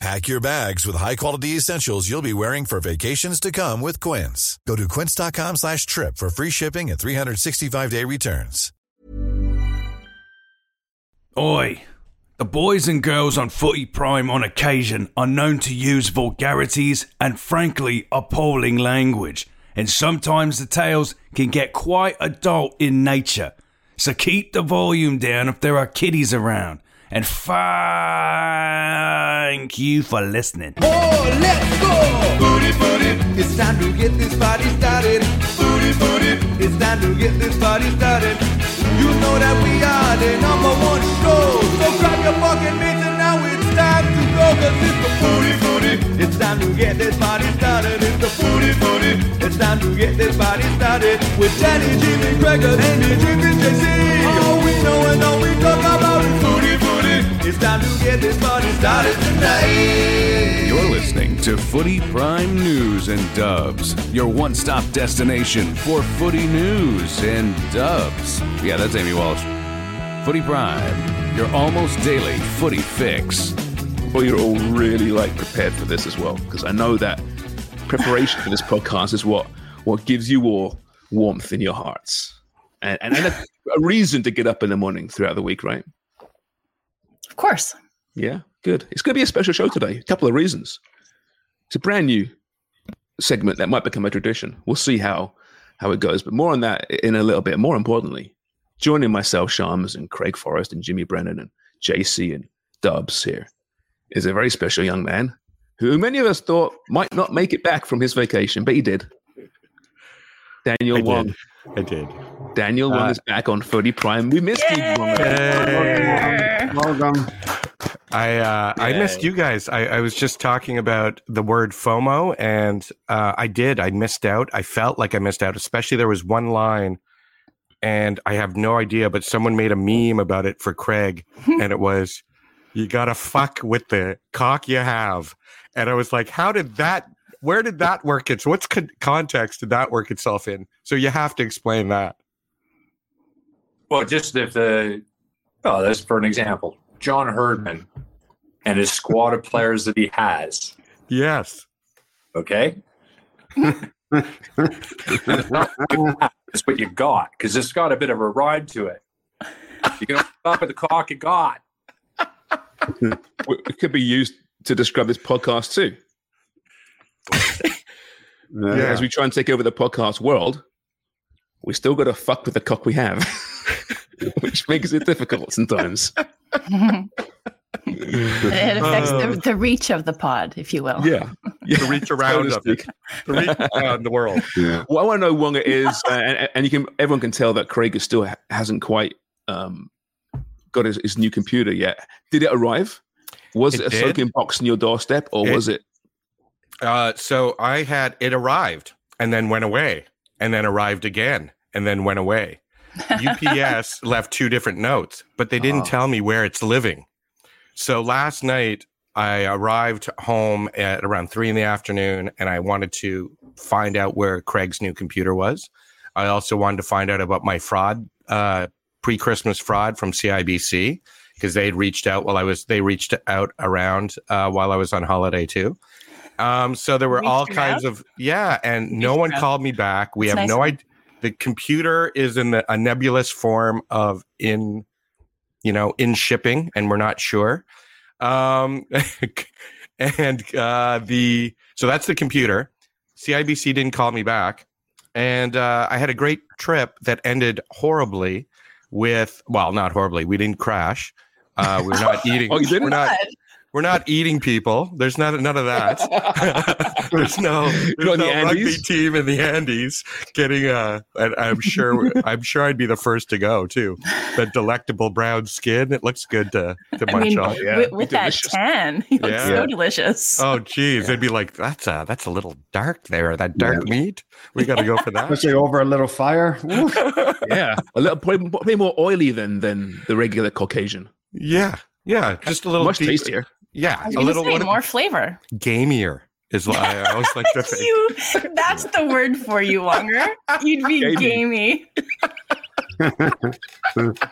Pack your bags with high-quality essentials you'll be wearing for vacations to come with Quince. Go to quince.com slash trip for free shipping and 365-day returns. Oi! The boys and girls on Footy Prime on occasion are known to use vulgarities and frankly appalling language, and sometimes the tales can get quite adult in nature. So keep the volume down if there are kiddies around, and thank you for listening. Oh, let's go! Booty, booty. It's time to get this party started. Booty, booty. It's time to get this party started. You know that we are the number one show. So grab your fucking mitts and now it's time to go. Cause it's the booty, booty. It's time to get this party started. It's the booty, booty. It's time to get this party started. With Danny, Jimmy, Gregor, Andy, Jimmy, JC. All we know and all we talk It's time to get this party started tonight. You're listening to Footy Prime News and Dubs, your one stop destination for footy news and dubs. Yeah, that's Amy Walsh. Footy Prime, your almost daily footy fix. Well, you're all really like prepared for this as well, because I know that preparation for this podcast is what what gives you all warmth in your hearts and, and, and a, a reason to get up in the morning throughout the week, right? Of course. Yeah, good. It's going to be a special show today. A couple of reasons. It's a brand new segment that might become a tradition. We'll see how how it goes, but more on that in a little bit. More importantly, joining myself, Shams, and Craig Forrest, and Jimmy Brennan, and JC, and Dubs here is a very special young man who many of us thought might not make it back from his vacation, but he did. Daniel I Wong. did. I did. Daniel Wong Uh, is back on Footy Prime. We missed you. Wong. Welcome. I uh, I missed you guys. I, I was just talking about the word FOMO, and uh, I did. I missed out. I felt like I missed out. Especially there was one line, and I have no idea, but someone made a meme about it for Craig, and it was, "You gotta fuck with the cock you have," and I was like, "How did that? Where did that work? It's what's con- context did that work itself in?" So you have to explain that. Well, just if the, oh, that's for an example, John Herdman and his squad of players that he has. Yes. Okay. That's what you got because it's got a bit of a ride to it. You can stop at the cock you got. it could be used to describe this podcast too. Yeah. As we try and take over the podcast world, we still got to fuck with the cock we have, which makes it difficult sometimes. it affects Uh, the, the reach of the pod, if you will. Yeah, yeah. To reach around to of it. reach around the world. Well, I want to know Wonger is, uh, and, and you can. Everyone can tell that Craig is still ha- hasn't quite um, got his, his new computer yet. Did it arrive? Was it, It a did. soaking box in your doorstep, or It- was it? Uh, so I had it arrived and then went away and then arrived again and then went away. UPS left two different notes, but they didn't Oh. tell me where it's living. So last night I arrived home at around three in the afternoon and I wanted to find out where Craig's new computer was. I also wanted to find out about my fraud, uh, pre Christmas fraud from CIBC because they reached out while I was, they reached out around uh, while I was on holiday too. Um, so there were all kinds out? of, yeah, and no one out. called me back. We That's have nice. no idea. The computer is in the, a nebulous form of in, you know, in shipping, and we're not sure. Um, and uh, the so that's the computer. CIBC didn't call me back. and uh, I had a great trip that ended horribly. With well, not horribly. We didn't crash. Uh, we're not eating. Oh, you didn't? We're not. Good. We're not eating people. There's not none of that. there's no, there's in the rugby Andes? team in the Andes getting uh and I'm sure I'm sure I'd be the first to go too. The delectable brown skin. It looks good to to I munch mean, on. yeah. with, with that Delicious. tan, you look Yeah. so delicious. Oh geez, they'd be like, that's a that's a little dark there. That dark meat. We got to go for that. Especially over a little fire. Yeah, a little probably, probably more oily than than the regular Caucasian. yeah, yeah, just a little Much deeper. tastier. Yeah, I was a little say, more flavor. gamier is what I always like to think. You, that's the word for you, Wonger. You'd be Gamey. gamey.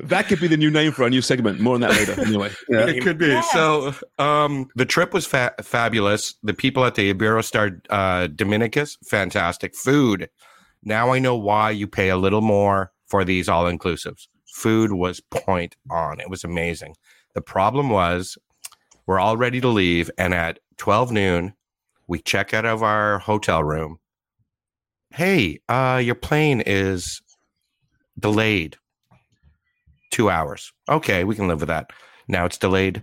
That could be the new name for our new segment. More on that later. Anyway, Yeah. It could be. Yes. So um, the trip was fa- fabulous. The people at the Iberostar uh, Dominicus, fantastic. Food. Now I know why you pay a little more for these all inclusives. Food was point on. It was amazing. The problem was we're all ready to leave, and at 12 noon, we check out of our hotel room. Hey, uh, your plane is delayed two hours. Okay, we can live with that. Now it's delayed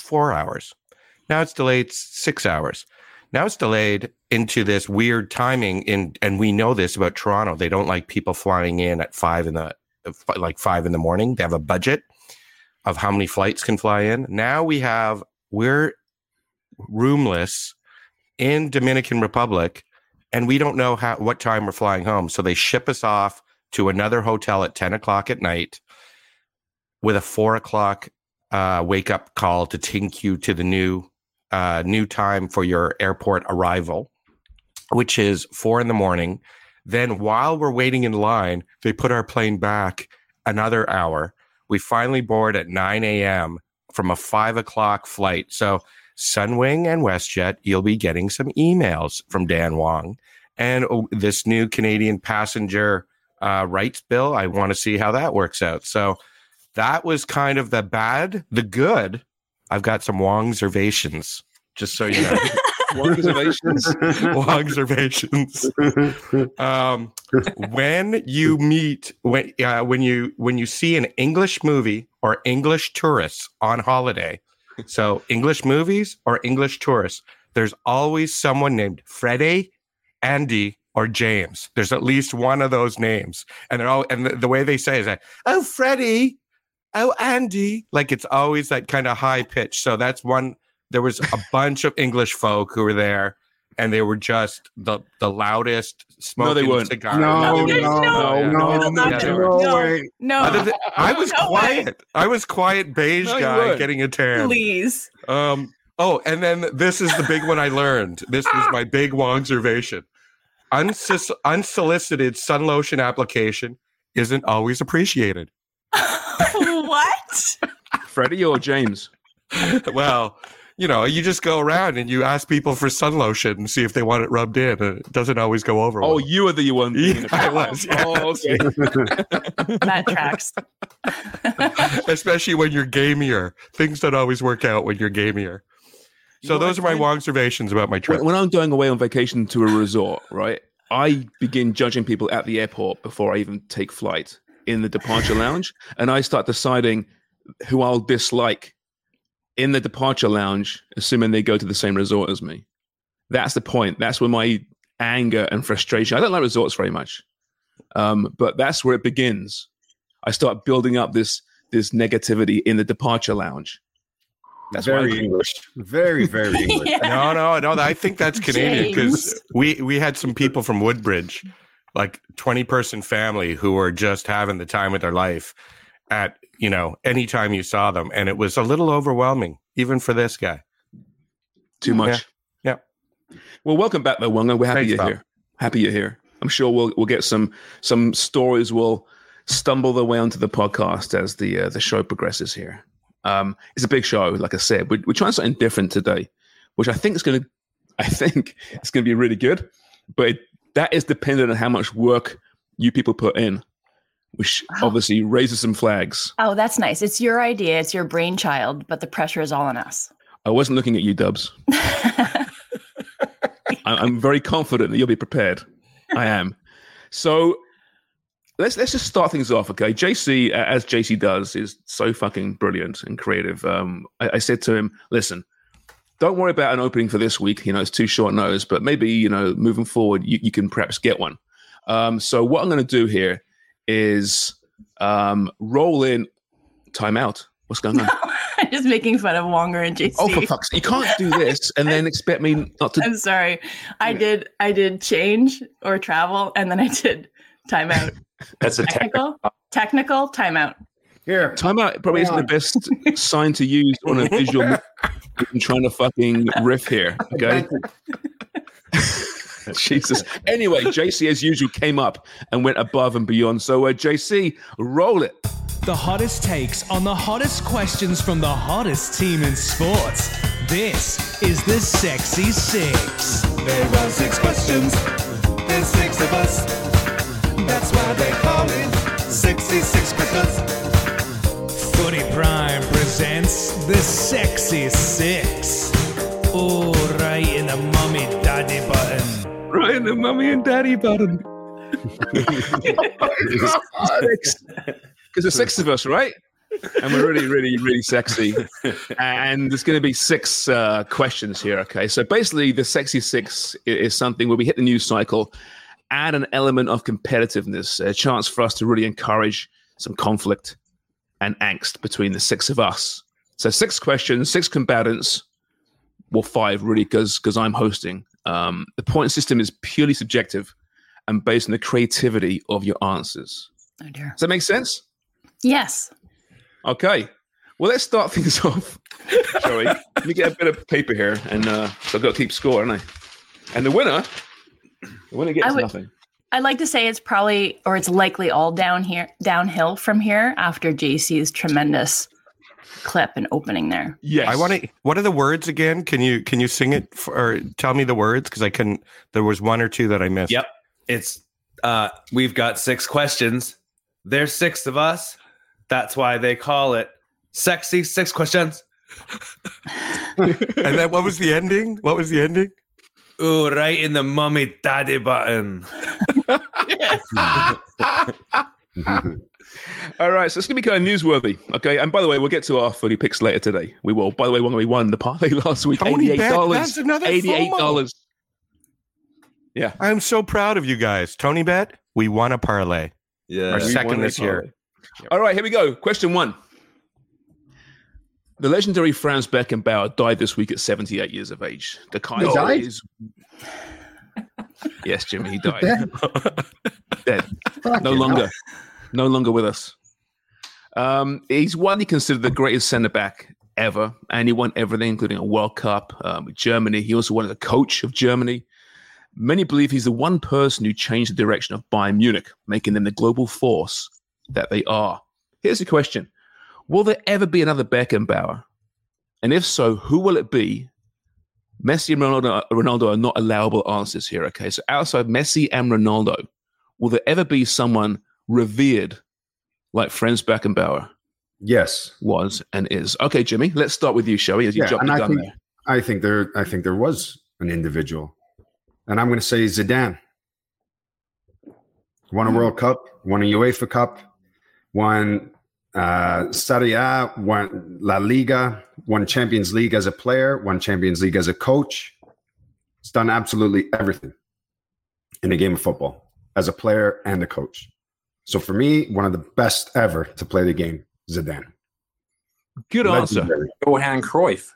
four hours. Now it's delayed six hours. Now it's delayed into this weird timing in, and we know this about Toronto. They don't like people flying in at five in the like five in the morning. They have a budget of how many flights can fly in. Now we have we're roomless in Dominican Republic, and we don't know how what time we're flying home. So they ship us off to another hotel at ten o'clock at night with a four o'clock uh, wake up call to take you to the new uh, new time for your airport arrival, which is four in the morning. Then, while we're waiting in line, they put our plane back another hour. We finally board at 9 a.m. from a five o'clock flight. So, Sunwing and WestJet, you'll be getting some emails from Dan Wong. And oh, this new Canadian passenger uh, rights bill, I want to see how that works out. So, that was kind of the bad. The good, I've got some Wong observations, just so you know. observations. Wong observations. Um, when you meet when uh, when you when you see an English movie or English tourists on holiday, so English movies or English tourists, there's always someone named Freddie, Andy, or James. There's at least one of those names, and they're all and the, the way they say is that oh Freddie, oh Andy, like it's always that kind of high pitch. So that's one. There was a bunch of English folk who were there, and they were just the the loudest smoking they weren't. cigar. No, no, no- no, no, no, no, no. way. No, Other than- I was No way. quiet. I was quiet beige No, guy weren't. getting a tan. please. Um. Oh, and then this is the big one I learned. This was my big observation. Unsis- unsolicited sun lotion application isn't always appreciated. what? Freddie or James? well, you know, you just go around and you ask people for sun lotion and see if they want it rubbed in. And it doesn't always go over. Oh, well. you are the one. Yeah, I was, yeah. Oh, okay. That tracks. especially when you're gamier. Things don't always work out when you're gamier. So You know, those I are my find- observations about my trip. When, when I'm going away on vacation to a resort, right, I begin judging people at the airport before I even take flight in the departure lounge, and I start deciding who I'll dislike in the departure lounge, assuming they go to the same resort as me. That's the point. That's where my anger and frustration. I don't like resorts very much, um, but that's where it begins. I start building up this this negativity in the departure lounge. That's very English. Very, very English. Yeah. no, no, no. I think that's Canadian because we we had some people from Woodbridge, like twenty person family, who were just having the time of their life. At you know, anytime you saw them, and it was a little overwhelming, even for this guy. Too much. Yeah. Well, welcome back, though, Wonger. We're happy Thanks, you're pal. here. Happy you're here. I'm sure we'll we'll get some some stories will stumble their way onto the podcast as the uh, the show progresses here. Um, it's a big show, like I said. We're, we're trying something different today, which I think is going to, I think it's going to be really good. But it, that is dependent on how much work you people put in, which Wow. obviously raises some flags. Oh, that's nice. It's your idea. It's your brainchild, but the pressure is all on us. I wasn't looking at you, Dubs. I'm very confident that you'll be prepared. I am. So let's let's just start things off, okay? JC, as JC does, is so fucking brilliant and creative. Um, I, I said to him, "Listen, don't worry about an opening for this week. You know, it's too short notice, but maybe you know, moving forward, you, you can perhaps get one." Um, so what I'm going to do here is um, roll in timeout. What's going on? I'm just making fun of Wonger and JC. oh, for fuck's sake! You can't do this and then expect me not to. I'm sorry. I did I did change or travel and then I did timeout. That's a Technical technical timeout. Here. Timeout probably isn't the best sign to use on a visual. I'm trying to fucking riff here. Okay. Jesus. Anyway, JC, as usual, came up and went above and beyond. So, uh, JC, roll it. The hottest takes on the hottest questions from the hottest team in sports. This is the Sexy Six. There are six questions. There's six of us. That's why they call it 66 questions. Footy Prime presents the Sexy Six. Oh, right in the mummy daddy button. Right in the mummy and daddy button. Because there's six of us, right? And we're really, really, really sexy. And there's going to be six uh, questions here. Okay. So basically, the sexy six is something where we hit the news cycle, add an element of competitiveness, a chance for us to really encourage some conflict and angst between the six of us. So six questions, six combatants, well, five really, because because I'm hosting. Um, the point system is purely subjective and based on the creativity of your answers. Oh dear. Does that make sense? Yes. Okay. Well, let's start things off, shall we? Let me get a bit of paper here, and uh, so I've got to keep score, haven't I? And the winner, the winner gets I would- nothing. I'd like to say it's probably or it's likely all down here downhill from here after JC's tremendous clip and opening there. Yes. I want to. What are the words again? Can you can you sing it for, or tell me the words? Because I couldn't. There was one or two that I missed. Yep. It's uh we've got six questions. There's six of us. That's why they call it sexy six questions. and then what was the ending? What was the ending? Ooh, right in the mummy daddy button. All right, so it's going to be kind of newsworthy. Okay. And by the way, we'll get to our footy picks later today. We will. By the way, when we won the parlay last week, Tony $88. Bet, that's another $88. Yeah. I'm so proud of you guys. TonyBet, we won a parlay. Yeah. Our We second this year. parlay. All right, here we go. Question one. The legendary Franz Beckenbauer died this week at 78 years of age. The Kaiser died? is. yes, Jimmy, he died. Dead? Dead. No longer. No longer with us. Um, he's widely considered the greatest centre back ever, and he won everything, including a World Cup um, with Germany. He also won a coach of Germany. Many believe he's the one person who changed the direction of Bayern Munich, making them the global force that they are. Here's the question Will there ever be another Beckenbauer? And if so, who will it be? Messi and Ronaldo, Ronaldo are not allowable answers here, okay? So outside Messi and Ronaldo, will there ever be someone revered like Franz Beckenbauer Yes. was and is? Okay, Jimmy, let's start with you, shall we? As you Yeah, and I think there. I think there I think there was an individual. And I'm going to say Zidane. Won a Hmm. World Cup, won a UEFA Cup, won uh, Serie A, won La Liga, won Champions League as a player, won Champions League as a coach. He's done absolutely everything in the game of football as a player and a coach. So for me, one of the best ever to play the game, Zidane. Good answer. Johan Cruyff.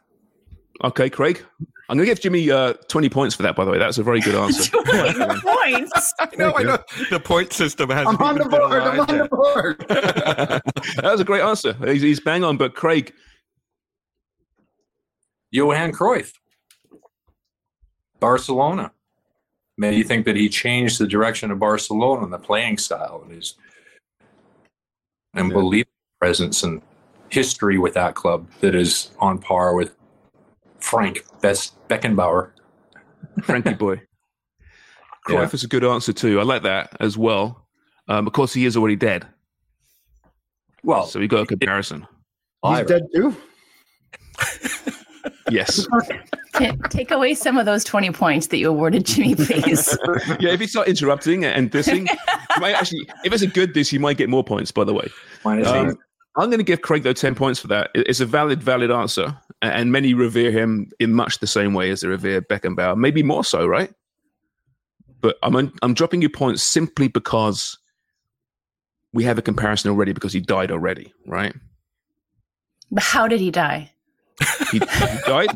Okay, Craig. I'm going to give Jimmy uh, 20 points for that, by the way. That's a very good answer. Points. I know, I know. The point system has. I'm on the board. I'm on the board. that was a great answer. He's, he's bang on, but Craig, Johan Cruyff. Barcelona. Many you think that he changed the direction of Barcelona and the playing style and his unbelievable presence and history with that club that is on par with Frank Best Beckenbauer. Frankie boy. Cruyff Yeah. is a good answer too. I like that as well. Um, of course, he is already dead, Well, so we got a comparison. He's dead too. Yes. Ta- Take away some of those 20 points that you awarded Jimmy, please. yeah, if you start interrupting and dissing, you might actually, if it's a good diss, you might get more points, by the way. Um. I'm going to give Craig, though, 10 points for that. It's a valid, valid answer. And many revere him in much the same way as they revere Beckenbauer, maybe more so, right? But I'm, I'm dropping you points simply because we have a comparison already because he died already, right? But how did he die? He, he died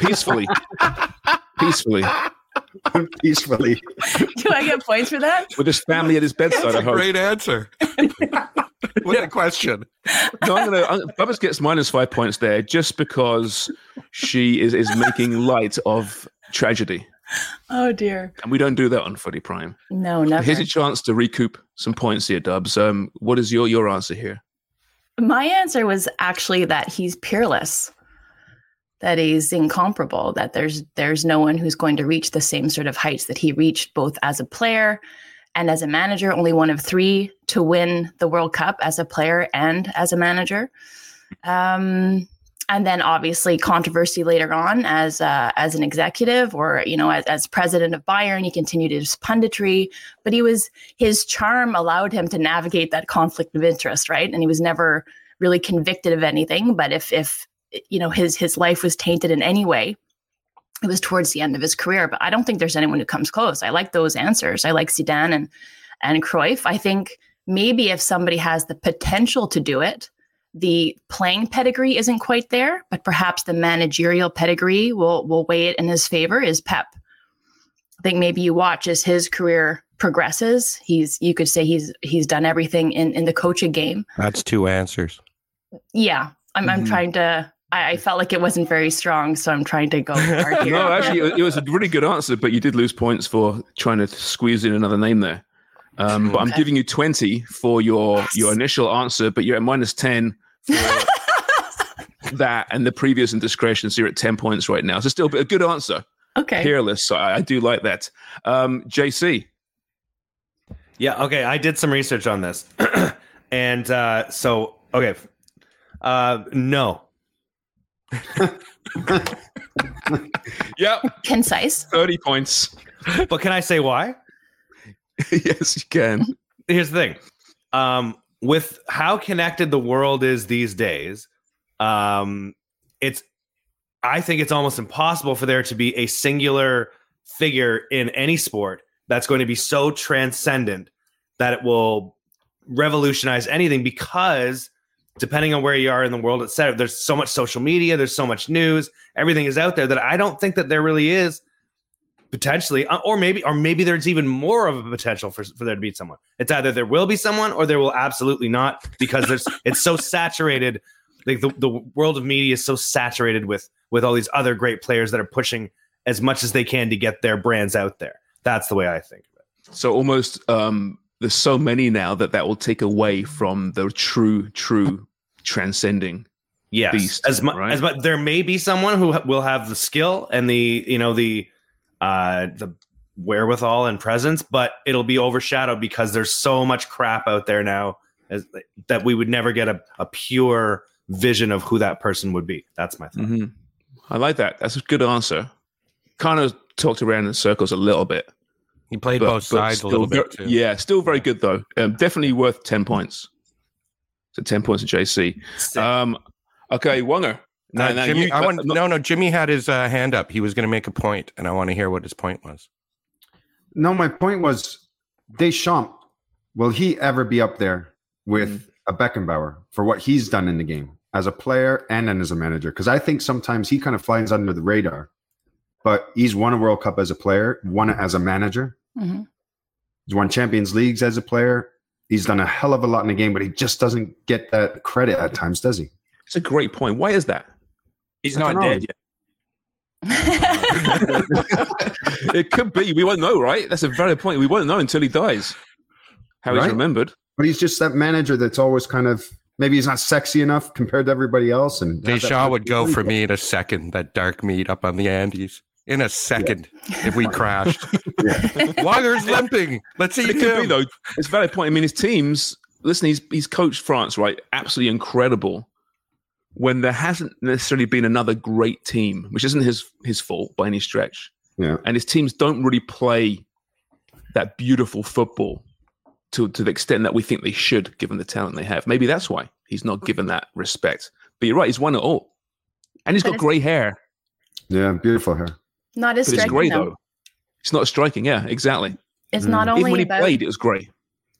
peacefully. Peacefully. Peacefully. Do I get points for that? With his family at his bedside, That's I a hope. great answer. what a question. No, I'm gonna. I'm, Bubba's gets minus five points there just because she is is making light of tragedy, Oh, dear. and we don't do that on Footy Prime. No, never. Here's a chance to recoup some points here, Dubs. Um, what is your your answer here? My answer was actually that he's peerless, that he's incomparable, that there's there's no one who's going to reach the same sort of heights that he reached both as a player and as a manager, only one of three to win the World Cup as a player and as a manager. Um, and then obviously controversy later on as uh, as an executive or you know as, as president of Bayern, he continued his punditry, but he was his charm allowed him to navigate that conflict of interest, right? And he was never really convicted of anything. But if if you know his his life was tainted in any way, it was towards the end of his career. But I don't think there's anyone who comes close. I like those answers. I like Zidane and and Cruyff. I think maybe if somebody has the potential to do it, the playing pedigree isn't quite there, but perhaps the managerial pedigree will will weigh it in his favor. Is Pep? I think maybe you watch as his career progresses. He's you could say he's he's done everything in in the coaching game. That's two answers. Yeah, I'm I'm Mhm. trying to. I, I felt like it wasn't very strong, so I'm trying to go. No, actually, it, it was a really good answer, but you did lose points for trying to squeeze in another name there. Um, but I'm giving you 20 for your Yes. your initial answer, but you're at minus 10 for that and the previous indiscretion. So you're at 10 points right now. So still a good answer. okay. Peerless. So I, I do like that. Um, JC. Yeah, okay. I did some research on this. and uh, so, okay. Uh, no. Yep. Concise. 30 points. But can I say why? yes, you can. Here's the thing. Um, with how connected the world is these days, um, it's I think it's almost impossible for there to be a singular figure in any sport that's going to be so transcendent that it will revolutionize anything because depending on where you are in the world, etc., there's so much social media, there's so much news, everything is out there that I don't think that there really is potentially, uh, or maybe, or maybe there's even more of a potential for, for there to be someone. It's either there will be someone or there will absolutely not because there's it's so saturated. Like the, the world of media is so saturated with with all these other great players that are pushing as much as they can to get their brands out there. That's the way I think of it. So almost um, there's so many now that that will take away from the true, true transcending. Yes, Beast, as much right? as much there may be someone who ha- will have the skill and the you know the uh the wherewithal and presence, but it'll be overshadowed because there's so much crap out there now as, that we would never get a, a pure vision of who that person would be. That's my thought. hmm I like that. That's a good answer. Kind of talked around in circles a little bit. He played but- both but sides a little ver- bit too. Yeah, still very good though. Um, definitely worth ten points. So ten points to JC. Um, okay, Wonger. No, Uh, no, Jimmy, you- I want, no- no, no. Jimmy had his uh, hand up. He was going to make a point, and I want to hear what his point was. No, my point was Deschamps. Will he ever be up there with a Beckenbauer for what he's done in the game as a player and then as a manager? Because I think sometimes he kind of flies under the radar, but he's won a World Cup as a player, won it as a manager. Mhm. He's won Champions Leagues as a player. He's done a hell of a lot in the game, but he just doesn't get that credit at times, does he? It's a great point. Why is that? He's not know. dead yet. it could be. We won't know, right? That's a valid point. We won't know until he dies. How he's remembered. But he's just that manager that's always kind of maybe he's not sexy enough compared to everybody else. And has that would go for me in a second. That dark meat up on the Andes in a second if we crashed. Wanger's limping. Let's see. It could him. be though. It's a valid point. I mean, his teams. Listen, he's he's coached France, right? Absolutely incredible when there hasn't necessarily been another great team, which isn't his his fault by any stretch, Yeah. and his teams don't really play that beautiful football to to the extent that we think they should, given the talent they have. Maybe that's why he's not given that respect. But you're right, he's won it all, and he's got grey hair. Yeah. Beautiful hair. Not as But it's striking grey though. though. It's not striking. Yeah, exactly. It's not only Even only when he about played, it was grey.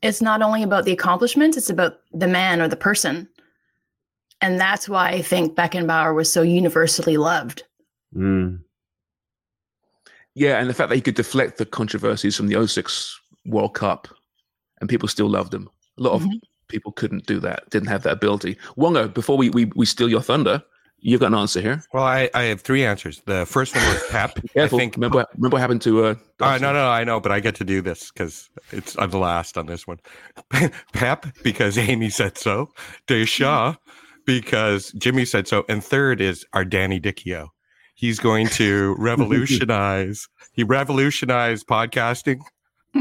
it's not only about the accomplishments, it's about the man or the person. And that's why I think Beckenbauer was so universally loved. Mm. Yeah, and the fact that he could deflect the controversies from the 06 World Cup and people still loved him. A lot of Mhm. people couldn't do that, didn't have that ability. Wongo, before we, we, we steal your thunder, you've got an answer here. Well, I, I have three answers. The first one was Pep. Careful. I think. remember, remember what happened to uh, Uh, no, no, I know, but I get to do this because it's I'm the last on this one. Pep because Amy said so. Deschamps because Jimmy said so, and third is our Danny Dichio. He's going to revolutionize. he revolutionized podcasting.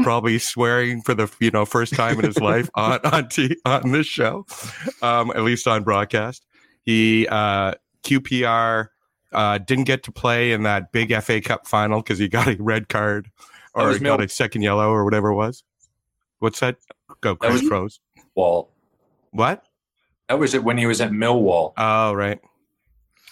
Probably swearing for the you know first time in his life on on t- on this show, um, at least on broadcast. He uh, QPR uh, didn't get to play in that big FA Cup final because he got a red card or he got a second yellow or whatever it was. What's that? Go, Chris was- froze. Wall. What? That was it when he was at Millwall. Oh, right.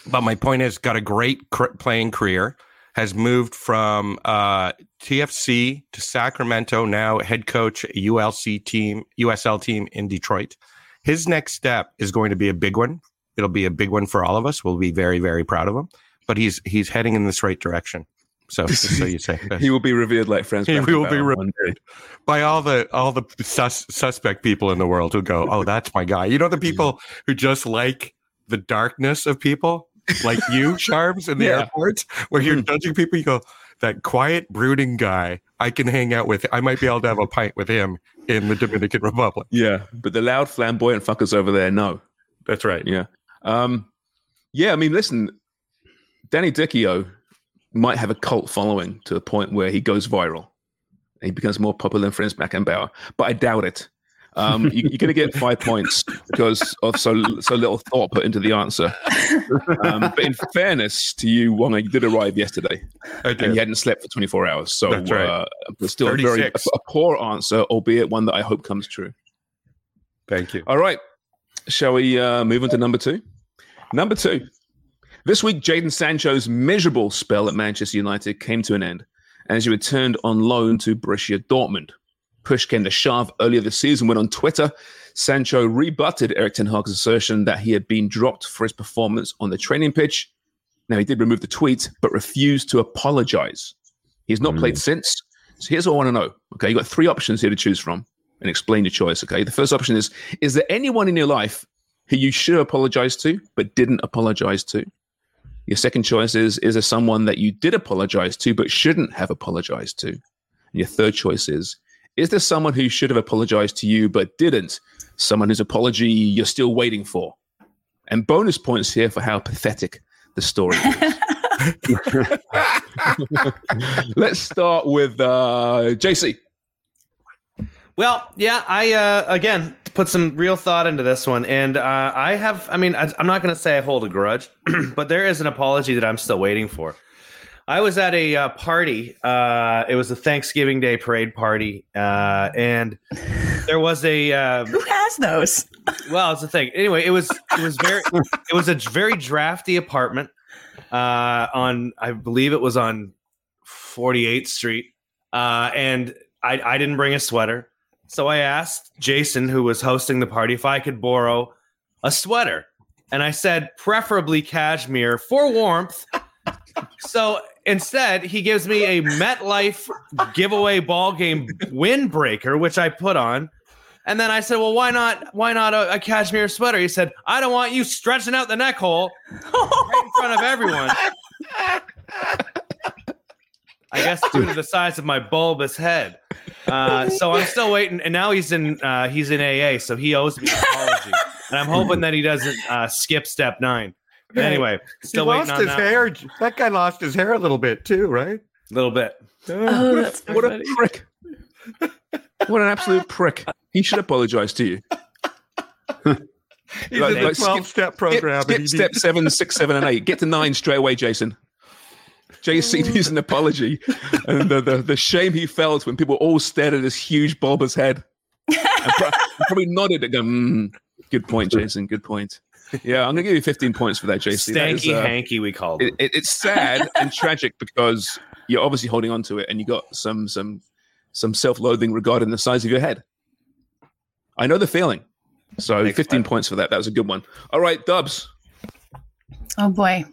But my point is, got a great cr- playing career. Has moved from uh, TFC to Sacramento. Now head coach ULC team, USL team in Detroit. His next step is going to be a big one. It'll be a big one for all of us. We'll be very, very proud of him. But he's he's heading in this right direction. So, so you say, uh, He will be revered like Franz. He will be Beckenbauer re- one day. by all the all the sus, suspect people in the world who go, "Oh, that's my guy." You know, the people who just like the darkness of people, like you, Shams, in the Yeah. airport, where you're mm-hmm. judging people. You go, "That quiet, brooding guy, I can hang out with. I might be able to have a pint with him in the Dominican Republic." Yeah, but the loud, flamboyant fuckers over there, no. That's right. Yeah. Um, yeah, I mean, listen, Danny Dichio might have a cult following to the point where he goes viral. He becomes more popular than Franz Beckenbauer, but I doubt it. Um, you, you're going to get five points because of so so little thought put into the answer. Um, but in fairness to you, Wonger, you did arrive yesterday, I and you hadn't slept for 24 hours. So, That's right. uh, still a very a, a poor answer, albeit one that I hope comes true. Thank you. All right. Shall we uh, move on to number two? Number two. This week, Jadon Sancho's miserable spell at Manchester United came to an end as he returned on loan to Borussia Dortmund. Push came to shove earlier this season when on Twitter, Sancho rebutted Erik Ten Hag's assertion that he had been dropped for his performance on the training pitch. Now, he did remove the tweet, but refused to apologize. He's not played since. So here's what I want to know. Okay, you've got three options here to choose from and explain your choice. Okay, the first option is Is there anyone in your life who you should apologize to but didn't apologize to? Your second choice is Is there someone that you did apologize to but shouldn't have apologized to? And your third choice is Is there someone who should have apologized to you but didn't? Someone whose apology you're still waiting for? And bonus points here for how pathetic the story is. Let's start with uh, JC. Well, yeah, I uh, again put some real thought into this one, and uh, I have. I mean, I, I'm not going to say I hold a grudge, but there is an apology that I'm still waiting for. I was at a uh, party. Uh, it was a Thanksgiving Day parade party, uh, and there was a. Uh, Who has those? well, it's the thing. Anyway, it was it was very it was a very drafty apartment uh, on I believe it was on 48th Street, uh, and I I didn't bring a sweater, so I asked Jason, who was hosting the party, if I could borrow a sweater, and I said preferably cashmere for warmth. So instead, he gives me a MetLife giveaway ball game windbreaker, which I put on. And then I said, "Well, why not? Why not a, a cashmere sweater?" He said, "I don't want you stretching out the neck hole right in front of everyone." I guess due to the size of my bulbous head. Uh, so I'm still waiting, and now he's in uh, he's in AA, so he owes me an apology, and I'm hoping that he doesn't uh, skip step nine. But anyway, still he waiting lost on his that hair. That guy lost his hair a little bit too, right? a little bit. Oh, that's so what a prick. what an absolute prick. He should apologize to you. He's in the 12 step program. Skip, skip step seven, six, seven, and eight. Get to nine straight away, Jason. JC needs an apology, and the, the the shame he felt when people all stared at his huge bulbous head, and pro- probably nodded and go, mm, "Good point, Jason. Good point." Yeah, I'm gonna give you 15 points for that, JC. That is, Stanky uh, hanky, we call it. it, it, it's sad and tragic because you're obviously holding on to it, and you got some some some self-loathing regarding the size of your head. I know the feeling. So Thanks, 15 bud. points for that. That was a good one. All right, Dubs. Oh boy.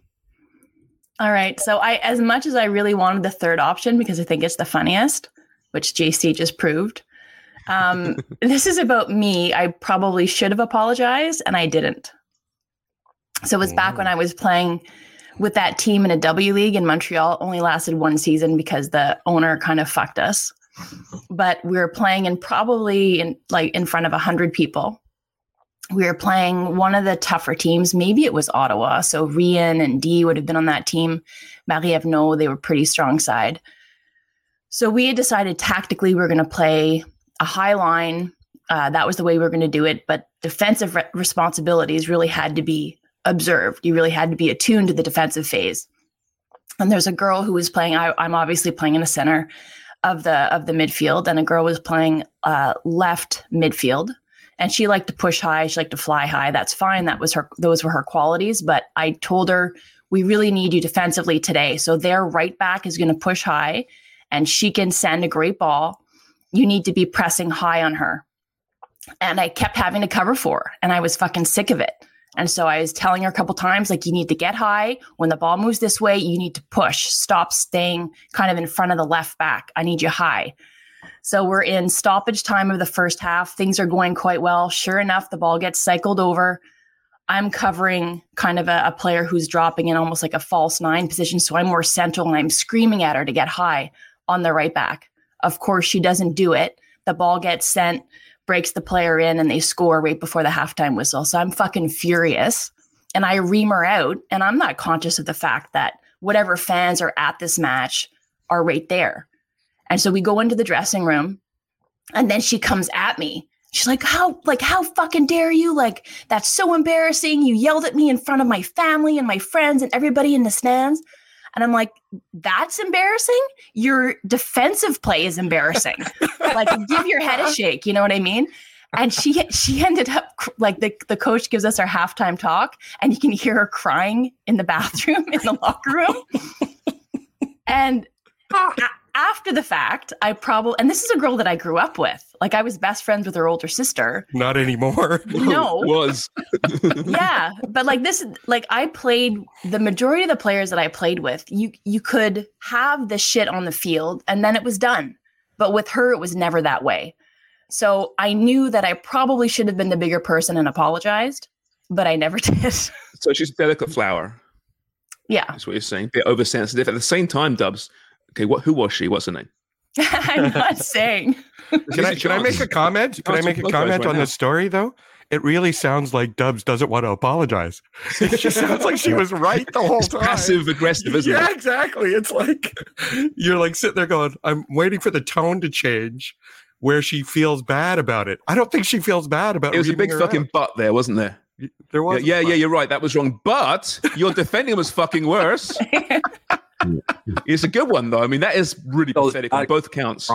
All right. So I as much as I really wanted the third option because I think it's the funniest, which JC just proved. Um, this is about me. I probably should have apologized and I didn't. So it was back when I was playing with that team in a W League in Montreal. Only lasted one season because the owner kind of fucked us. But we were playing in probably in like in front of a hundred people we were playing one of the tougher teams. Maybe it was Ottawa. So Rian and D would have been on that team. Marie Evno, they were pretty strong side. So we had decided tactically we are going to play a high line. Uh, that was the way we were going to do it. But defensive re- responsibilities really had to be observed. You really had to be attuned to the defensive phase. And there's a girl who was playing. I, I'm obviously playing in the center of the of the midfield, and a girl was playing uh, left midfield and she liked to push high she liked to fly high. That's fine. That was her those were her qualities but i told her we really need you defensively today. So their right back is going to push high and she can send a great ball. You need to be pressing high on her. And i kept having to cover for her and i was fucking sick of it. And so i was telling her a couple times like you need to get high. When the ball moves this way you need to push. Stop staying kind of in front of the left back. I need you high so we're in stoppage time of the first half. Things are going quite well. Sure enough, the ball gets cycled over. I'm covering kind of a, a, player who's dropping in almost like a false nine position. So I'm more central and I'm screaming at her to get high on the right back. Of course, she doesn't do it. The ball gets sent, breaks the player in, and they score right before the halftime whistle. So I'm fucking furious. And I ream her out. And I'm not conscious of the fact that whatever fans are at this match are right there. And so we go into the dressing room and then she comes at me. She's like, "How like how fucking dare you? Like that's so embarrassing. You yelled at me in front of my family and my friends and everybody in the stands." And I'm like, "That's embarrassing? Your defensive play is embarrassing. like give your head a shake, you know what I mean?" And she she ended up like the, the coach gives us our halftime talk and you can hear her crying in the bathroom in the locker room. and ah. After the fact, I probably, and this is a girl that I grew up with. Like I was best friends with her older sister. Not anymore. No. was. yeah. But like this, like I played the majority of the players that I played with, you, you could have the shit on the field and then it was done. But with her, it was never that way. So I knew that I probably should have been the bigger person and apologized, but I never did. So she's a delicate flower. Yeah. That's what you're saying. Bit oversensitive. At the same time, Dubs, okay, what who was she? What's her name? I'm not saying. Can I, can I make a comment? Can I make a comment on this story though? It really sounds like Dubs doesn't want to apologize. It just sounds like she was right the whole It's time. passive aggressive, isn't yeah, it? exactly. It's like you're like sitting there going, I'm waiting for the tone to change where she feels bad about it. I don't think she feels bad about It It was a big fucking out. butt there, wasn't there? There Yeah, was yeah, yeah, you're right. That was wrong. But your defending was fucking worse. it's a good one though. I mean, that is really Feels pathetic on bad. both counts.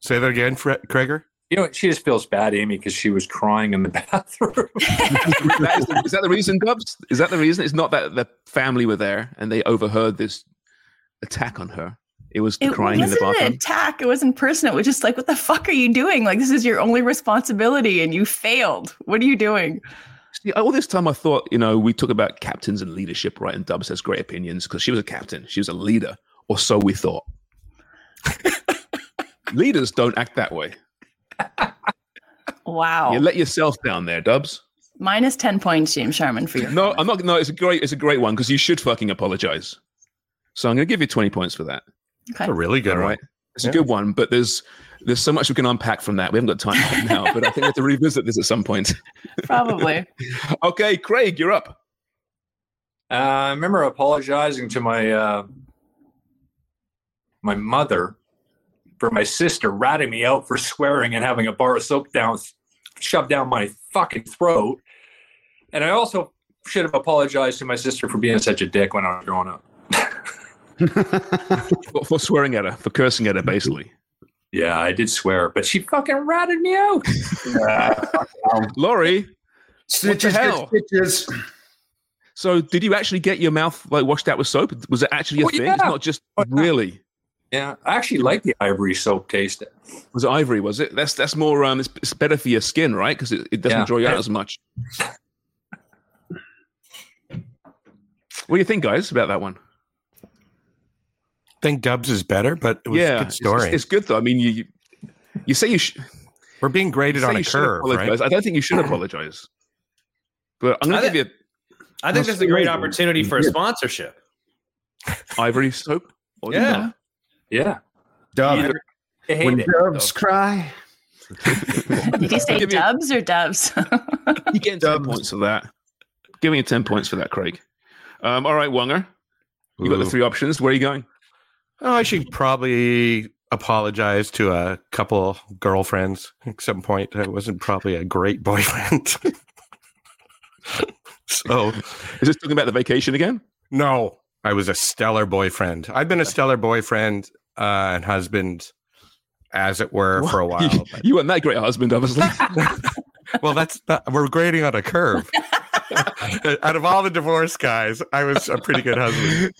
Say that again, Fre- Kreger. You know, she just feels bad, Amy, because she was crying in the bathroom. that is, the, is that the reason, Dubs? Is that the reason? It's not that the family were there and they overheard this attack on her. It was the It crying in the wasn't an bathroom. attack. It wasn't personal. It was just like, what the fuck are you doing? Like, this is your only responsibility and you failed. What are you doing? See, all this time I thought, you know, we talk about captains and leadership, right? And Dubs has great opinions because she was a captain. She was a leader, or so we thought. Leaders don't act that way. Wow. You let yourself down there, Dubs. Minus 10 points, James Sharman, for your. No, I'm not. No, it's a great. It's a great one because you should fucking apologize. So I'm going to give you 20 points for that. Okay. It's a really good All one. right, it's Yeah. a good one, but there's there's so much we can unpack from that. We haven't got time right now, but I think we have to revisit this at some point. Probably. okay, Craig, you're up. Uh, I remember apologizing to my uh, my mother for my sister ratting me out for swearing and having a bar of soap down shoved down my fucking throat. And I also should have apologized to my sister for being such a dick when I was growing up. for, for swearing at her, for cursing at her, basically. Yeah, I did swear, but she fucking ratted me out. Laurie, what the Stitches, get hell? stitches. So, did you actually get your mouth like washed out with soap? Was it actually a Oh, thing? yeah. It's not just really. Yeah, I actually like the ivory soap taste. It Was it ivory? Was it? That's that's more. Um, it's, it's better for your skin, right? Because it, it doesn't Yeah. dry out as much. What do you think, guys, about that one? I think Dubs is better, but it was a yeah, good it's- story. It's, it's good though. I mean, you you, you say you sh- We're being graded on a curve, right? I don't think you should apologize. But I'm going to thi- give you I think this is a great opportunity for a sponsorship. ivory soap. Or Yeah. Yeah. Dub. Either- When it. doves cry. Did you say Give me- dubs or dubs? You getting ten points for that? Give me ten points for that, Craig. Um, all right, Wonger. You got the three options. Where are you going? Oh, I should probably apologize to a couple girlfriends at some point. I wasn't probably a great boyfriend. so, Is this talking about the vacation again? no, I was a stellar boyfriend. I've been a stellar boyfriend uh, and husband, as it were, for a while. You, you weren't that great a husband, obviously. well, that's that, we're grading on a curve. Out of all the divorce guys, I was a pretty good husband.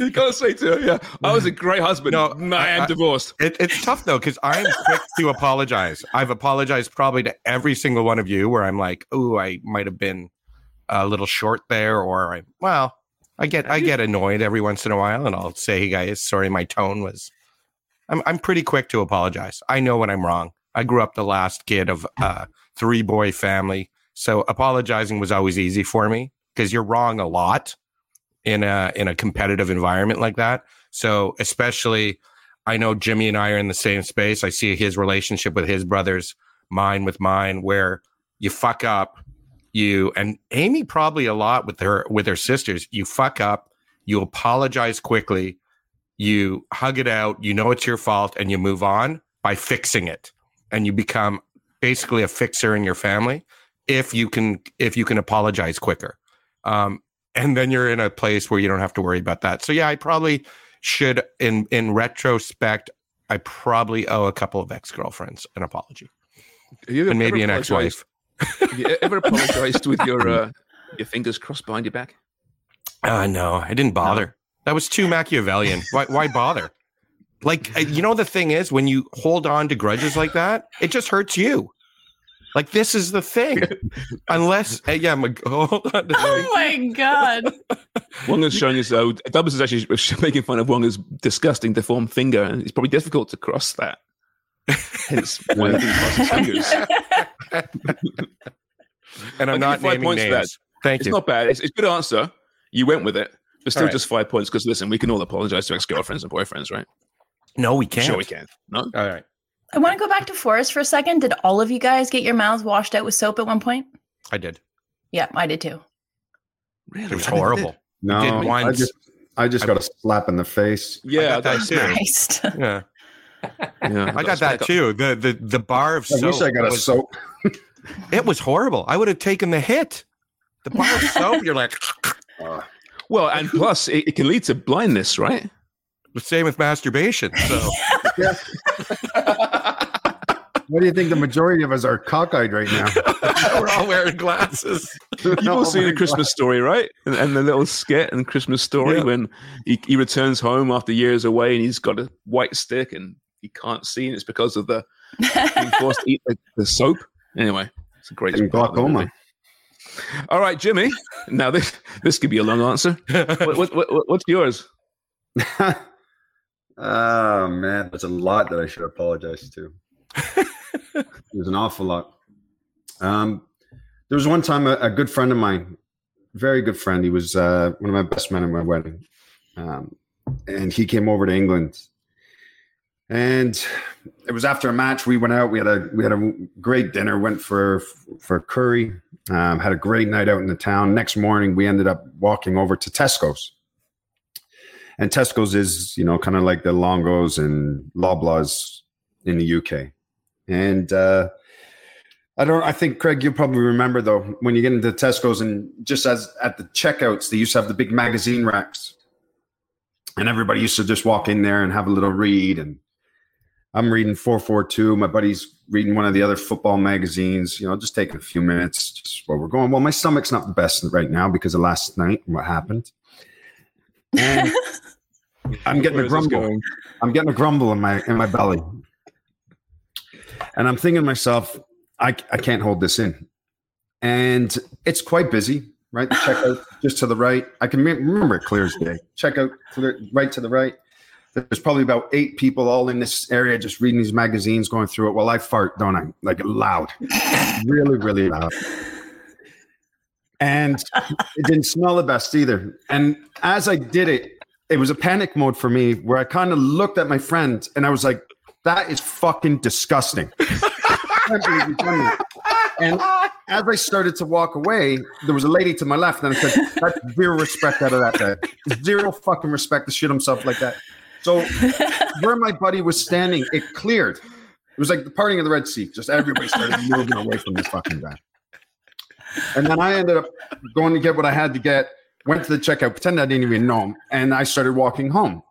you gotta say to her, yeah, I was a great husband. No, No, I am I- I- divorced. It, it's tough though because I'm quick to apologize. I've apologized probably to every single one of you where I'm like, "Oh, I might have been a little short there," or I, well, I get I get annoyed every once in a while, and I'll say, "Hey guys, sorry, my tone was." I'm I'm pretty quick to apologize. I know when I'm wrong. I grew up the last kid of a three boy family, so apologizing was always easy for me because you're wrong a lot in a in a competitive environment like that. So especially I know Jimmy and I are in the same space. I see his relationship with his brothers, mine with mine, where you fuck up, you and Amy probably a lot with her with her sisters. You fuck up, you apologize quickly, you hug it out, you know it's your fault, and you move on by fixing it. And you become basically a fixer in your family if you can if you can apologize quicker. Um, and then you're in a place where you don't have to worry about that. So yeah, I probably should in in retrospect, I probably owe a couple of ex-girlfriends an apology. You And maybe an ex-wife. Have you ever apologized with your uh, your fingers crossed behind your back? Uh no, I didn't bother. That was too Machiavellian. why why bother? Like uh, you know the thing is when you hold on to grudges like that, it just hurts you. Like this is the thing. Unless uh, yeah, I'm a, hold on. oh my god. Wonger's showing us though. Dubbers is actually making fun of Wonger's disgusting deformed finger, and it's probably difficult to cross that. Hence why he didn't cross his fingers. and I'll I'm not five naming points for that. names. Thank it's you. It's not bad. It's, it's a good answer. You went with it, but still All right. just five points. Because listen, we can all apologize to ex girlfriends and boyfriends, right? no, we can't. Sure, we can. No, All right. I want to go back to Forrest for a second. Did all of you guys get your mouths washed out with soap at one point? I did. Yeah, I did too. really, It was I horrible. did. No, I just, I just got a slap in the face. Yeah, I got that that's- too. Christ. Yeah. Yeah, I got that too. The the the bar of I soap. wish I got a was, soap. It was horrible. I would have taken the hit. The bar of soap. You're like Well, and plus, it, it can lead to blindness, right? The same with masturbation. So What do you think? The majority of us are cockeyed right now. we're all wearing glasses. You've all seen my the Christmas story, right? And, and the little skit and Christmas story Yeah. when he, he returns home after years away and he's got a white stick and he can't see, and it's because of the being forced to eat the, the soap. Anyway, it's a great And part glaucoma. All right, Jimmy. Now this this could be a long answer. What, what, what, what's yours? Oh man, there's a lot that I should apologize to. There's an awful lot. Um, there was one time a, a good friend of mine, very good friend. He was uh, one of my best men at my wedding, um, and he came over to England. And it was after a match. We went out. We had a we had a great dinner. Went for for curry. Um, had a great night out in the town. Next morning, we ended up walking over to Tesco's and Tesco's is you know kind of like the Longos and Loblaws in the UK, and uh, I don't. I think Craig, you'll probably remember though when you get into Tesco's and just as at the checkouts, they used to have the big magazine racks, and everybody used to just walk in there and have a little read. And I'm reading 442. My buddy's reading one of the other football magazines. You know, just taking a few minutes just while we're going. Well, my stomach's not the best right now because of last night and what happened. And I'm getting Where a grumble. going? I'm getting a grumble in my in my belly, and I'm thinking to myself, I I can't hold this in, and it's quite busy. Right, the checkout just to the right. I can remember it clear as day. Checkout clear, right to the right. There's probably about eight people all in this area just reading these magazines, going through it. Well, I fart, don't I? Like loud, really, really loud. And it didn't smell the best either. And as I did it, it was a panic mode for me where I kind of looked at my friend and I was like, that is fucking disgusting. And as I started to walk away, there was a lady to my left, and I said, That's zero respect out of that guy. Zero fucking respect to shit himself like that. So where my buddy was standing, it cleared. It was like the parting of the Red Sea. Just everybody started moving away from this fucking guy. And then I ended up going to get what I had to get, went to the checkout, pretended I didn't even know him, and I started walking home.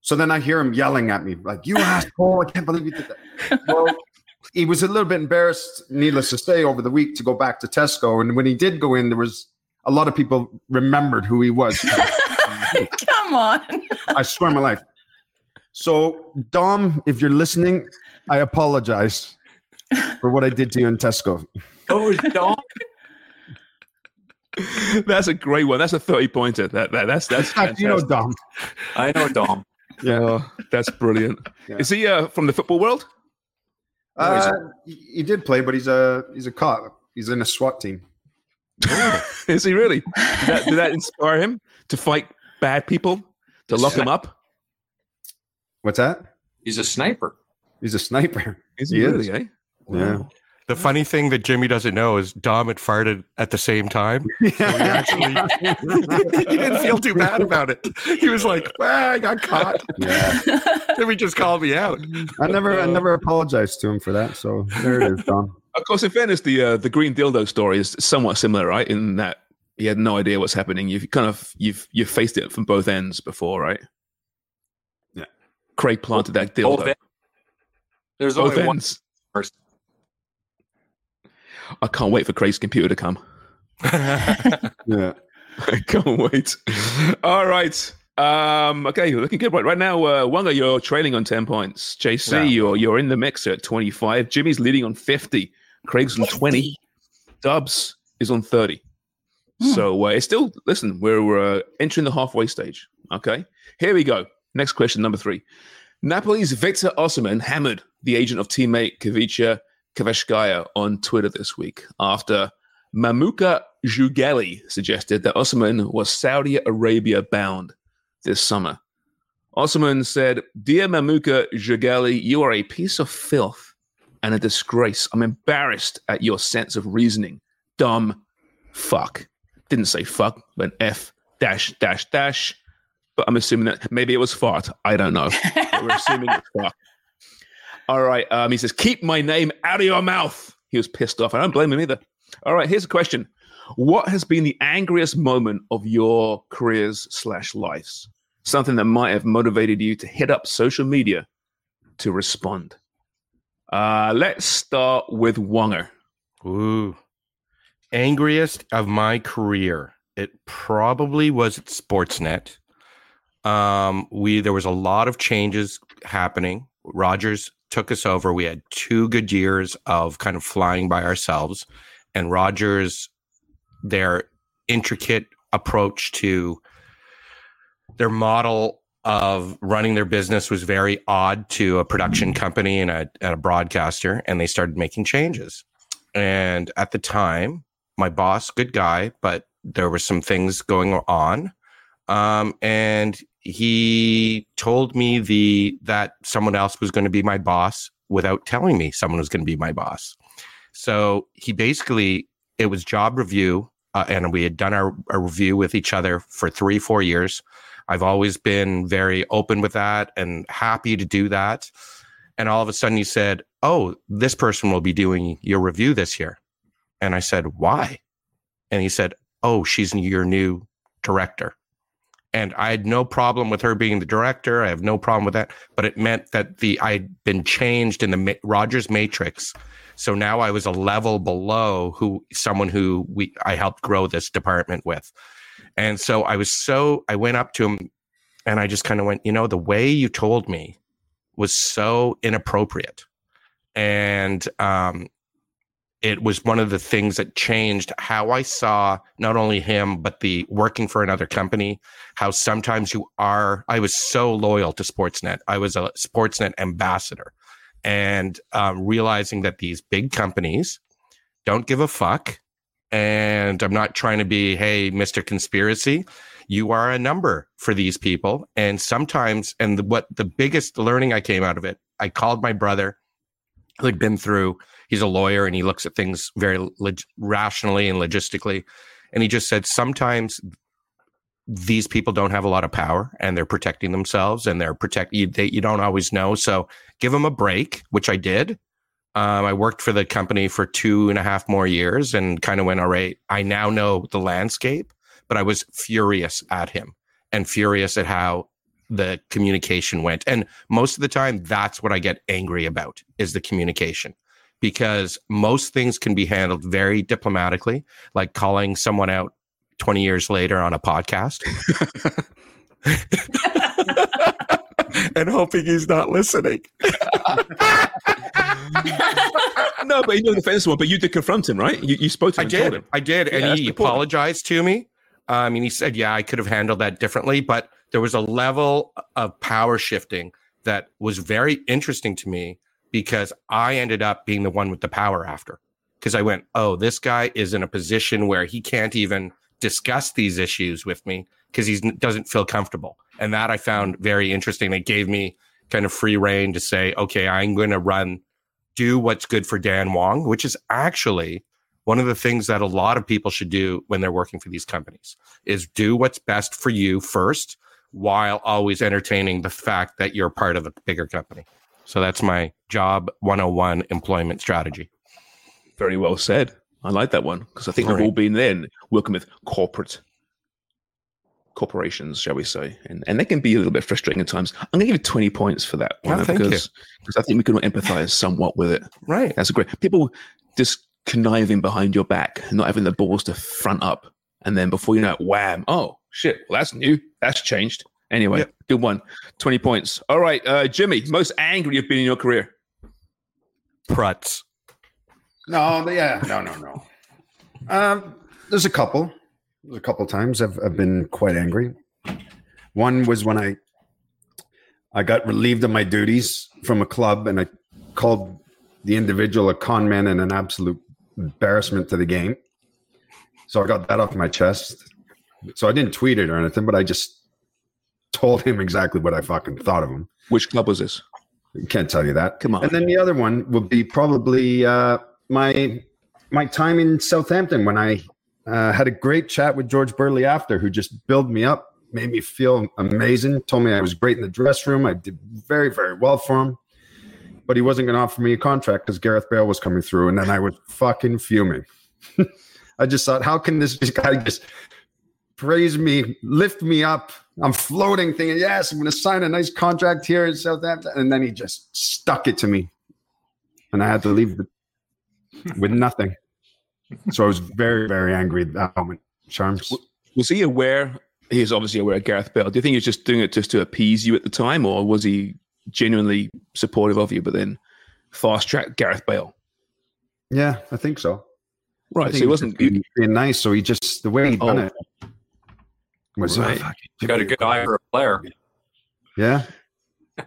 So then I hear him yelling at me, like, You asshole, I can't believe you did that. Well, he was a little bit embarrassed, needless to say, over the week to go back to Tesco. And when he did go in, there was a lot of people remembered who he was. Come on. I swear my life. So, Dom, if you're listening, I apologize for what I did to you in Tesco. Oh, Dom. That's a great one. That's a 30 pointer. That, that that's that's In fact, you know fantastic. Dom. I know Dom. Yeah. Oh, that's brilliant. Yeah. Is he uh, from the football world? Uh, he, he did play, but he's a he's a cop. He's in a SWAT team. Is he really? Did that, did that inspire him to fight bad people, to lock them up? What's that? He's a sniper. He's a sniper. Is He he, is. really? Eh? Yeah. The funny thing that Jimmy doesn't know is Dom had farted at the same time. So he actually he didn't feel too bad about it. He was like, well, I got caught. Yeah. Jimmy just called me out. I never I never apologized to him for that. So there it is, Dom. Of course, in fairness, the uh, the green dildo story is somewhat similar, right? In that he had no idea what's happening. You've kind of you've you've faced it from both ends before, right? Yeah. Craig planted that dildo. ends. There's Both only one ends. person. I can't wait for Craig's computer to come. Yeah. I can't wait. All right. Um, okay, looking good. Right, right now, uh, Wonger, you're trailing on 10 points. JC, Yeah. you're you're in the mixer at 25. Jimmy's leading on 50. Craig's on 20. Dubs is on 30. So uh, it's still, listen, we're, we're uh, entering the halfway stage. Okay, here we go. Next question, number three. Napoli's Victor Osimhen hammered the agent of teammate Khvicha Kvashkaya on Twitter this week after Mamuka Jugeli suggested that Osimhen was Saudi Arabia bound this summer. Osimhen said, Dear Mamuka Jugeli, you are a piece of filth and a disgrace. I'm embarrassed at your sense of reasoning. Dumb fuck. Didn't say fuck, but F dash dash dash. But I'm assuming that maybe it was fart. I don't know. But we're assuming it's fuck. All right. Um, he says, keep my name out of your mouth. He was pissed off. I don't blame him either. All right. Here's a question. What has been the angriest moment of your careers slash lives? Something that might have motivated you to hit up social media to respond. Uh, let's start with Wonger. Ooh. Angriest of my career. It probably was at Sportsnet. Um, we there was a lot of changes happening. Rogers took us over. We had two good years of kind of flying by ourselves, and Rogers, their intricate approach to their model of running their business was very odd to a production company and a, and a broadcaster, and they started making changes. And at the time, my boss, good guy, but there were some things going on. Um, and he told me the that someone else was going to be my boss without telling me someone was going to be my boss. So he basically it was job review, uh, and we had done our, our review with each other for three four years. I've always been very open with that and happy to do that. And all of a sudden, he said, "Oh, this person will be doing your review this year." And I said, "Why?" And he said, "Oh, she's your new director." And I had no problem with her being the director. I have no problem with that. But it meant that the I'd been changed in the Ma- Rogers Matrix. So now I was a level below who someone who we I helped grow this department with. And so I was so I went up to him and I just kind of went, you know, the way you told me was so inappropriate. And um it was one of the things that changed how I saw not only him, but the working for another company. How sometimes you are, I was so loyal to Sportsnet. I was a Sportsnet ambassador and um, realizing that these big companies don't give a fuck. And I'm not trying to be, hey, Mr. Conspiracy. You are a number for these people. And sometimes, and the, what the biggest learning I came out of it, I called my brother who had been through he's a lawyer and he looks at things very leg- rationally and logistically. And he just said sometimes these people don't have a lot of power and they're protecting themselves and they're protect you, they, you don't always know. So give them a break, which I did. Um, I worked for the company for two and a half more years and kind of went, all right, I now know the landscape, but I was furious at him and furious at how the communication went. And most of the time, that's what I get angry about is the communication because most things can be handled very diplomatically, like calling someone out 20 years later on a podcast and hoping he's not listening. no, but you know the defense one. But you did confront him, right? You, you spoke to him. I did. Him. I did, Yeah, and he the apologized to me. Uh, I mean, he said, "Yeah, I could have handled that differently," but there was a level of power shifting that was very interesting to me because I ended up being the one with the power after. Because I went, "Oh, this guy is in a position where he can't even discuss these issues with me because he doesn't feel comfortable," and that I found mm. very interesting. It gave me kind of free reign to say, "Okay, I'm going to run." do what's good for Dan Wong, which is actually one of the things that a lot of people should do when they're working for these companies is do what's best for you first while always entertaining the fact that you're part of a bigger company. So that's my job 101 employment strategy. Very well said. I like that one because I think All we've right. all been there and working with corporate corporations, shall we say, and and they can be a little bit frustrating at times. I'm going to give you 20 points for that one Oh, thank because because I think we can empathize somewhat with it. Right. That's a great. People just conniving behind your back, not having the balls to front up, and then before you know it, wham! Oh shit! Well, that's new. That's changed. Anyway, good one. 20 points. All right, uh, Jimmy, most angry you've been in your career. Pruts. No, yeah, no, no, no. Um, there's a couple. There's a couple times I've I've been quite angry. One was when I I got relieved of my duties from a club, and I called the individual a con man and an absolute embarrassment to the game. So I got that off my chest. So I didn't tweet it or anything, but I just told him exactly what I fucking thought of him. Which club was this? Can't tell you that. Come on. And then the other one would be probably uh, my my time in Southampton when I uh, had a great chat with George Burley after, who just built me up, made me feel amazing, told me I was great in the dress room. I did very, very well for him. But he wasn't going to offer me a contract because Gareth Bale was coming through. And then I was fucking fuming. I just thought, how can this guy just praise me, lift me up? I'm floating, thinking, yes, I'm going to sign a nice contract here in Southampton. And then he just stuck it to me. And I had to leave the, with nothing. So I was very, very angry at that moment. Sharms. Was he aware? He was obviously aware of Gareth Bale. Do you think he was just doing it just to appease you at the time, or was he genuinely supportive of you, but then fast track Gareth Bale? Yeah, I think so. I Right. think So he wasn't. being, being nice. So he just the way he done Oh. it was Right. You got a good eye for a player. Yeah.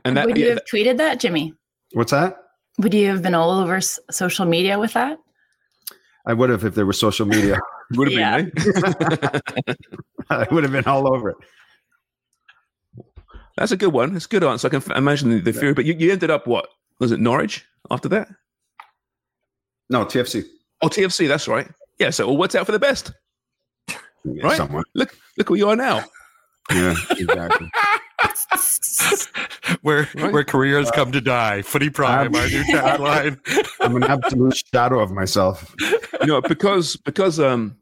And that Would you yeah, have tweeted that, Jimmy? What's that? Would you have been all over s- social media with that? I would have if there was social media. would have Yeah. been. I would have been all over it. That's a good one. That's a good answer. I can f- imagine the, the fear. But you, you ended up what? Was it Norwich after that? No, TFC. Oh, TFC. That's right. Yeah. So it all worked out for the best, Yeah, right? Somewhat. Look, look where you are now. Yeah, exactly. where where careers come to die. Footy Prime, our new tagline. I'm an absolute shadow of myself. you know, because because um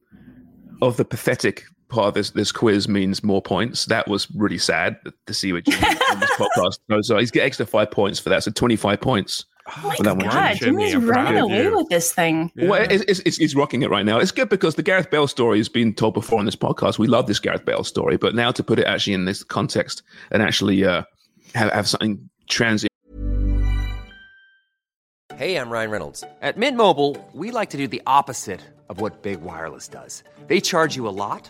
of the pathetic part of this this quiz means more points. That was really sad to see what Jimmy on this podcast. So, so he's get extra five points for that. So twenty five points. Oh my for that one. God, Jimmy's running away with this thing. Well, it's, it's, it's, it's rocking it right now. It's good because the Gareth Bale story has been told before on this podcast. We love this Gareth Bale story, but now to put it actually in this context and actually uh, have, have something transient. Hey, I'm Ryan Reynolds. At Mint Mobile, we like to do the opposite of what Big Wireless does. They charge you a lot,